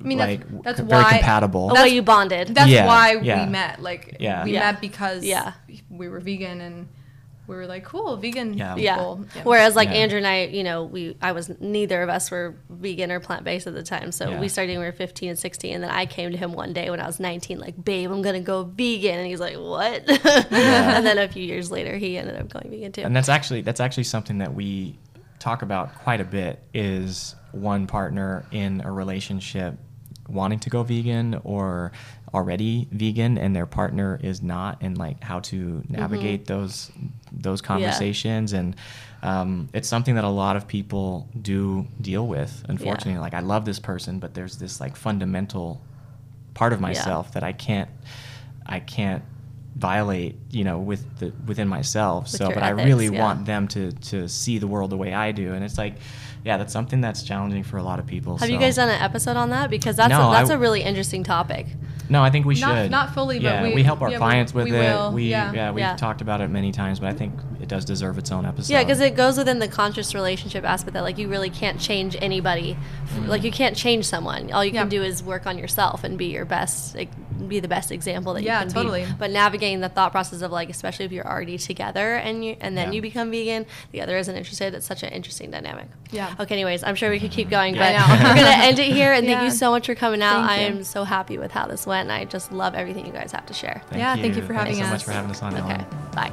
I mean, that's- like that's c- very why- compatible. Oh, well, you bonded. That's Yeah, why yeah. we met. Like, Yeah. we Yeah. met because Yeah. we were vegan and we were like, cool, vegan Yeah. yeah. Whereas like Yeah. Andrew and I, you know, we I was neither of us were vegan or plant based at the time. So Yeah. we started when we were 15 and 16, and then I came to him one day when I was 19, like, babe, I'm gonna go vegan, and he's like, what? and then a few years later, he ended up going vegan too. and that's actually that's actually something that we talk about quite a bit is one partner in a relationship wanting to go vegan or already vegan and their partner is not and like how to navigate those those conversations. And um, it's something that a lot of people do deal with unfortunately. Like i love this person but there's this like fundamental part of myself that i can't i can't violate you know with the within myself. With so but i really yeah. want them to to see the world the way i do. And it's like yeah that's something that's challenging for a lot of people Have you guys done an episode on that? Because that's No, a, that's I- a really interesting topic. no i think we Not- should not fully, but yeah, we- we help our yeah, we- clients with we it will, we yeah. yeah, we've Yeah. talked about it many times but i think it does deserve its own episode Yeah, because it goes within the conscious relationship aspect that like you really can't change anybody. Mm-hmm. Like you can't change someone. All you can do is work on yourself and be your best, like, be the best example that Yeah, you can Yeah, totally. be. But navigating the thought process of like, especially if you're already together and you and then Yeah. you become vegan, the other isn't interested. It's such an interesting dynamic. Yeah. Okay. Anyways, I'm sure we could keep going, but we're gonna end it here. And thank you so much for coming out. I am so happy with how this went, and I just love everything you guys have to share. Thank Yeah, thank you for having Thanks having so much for having us on Okay. Ellen. Bye.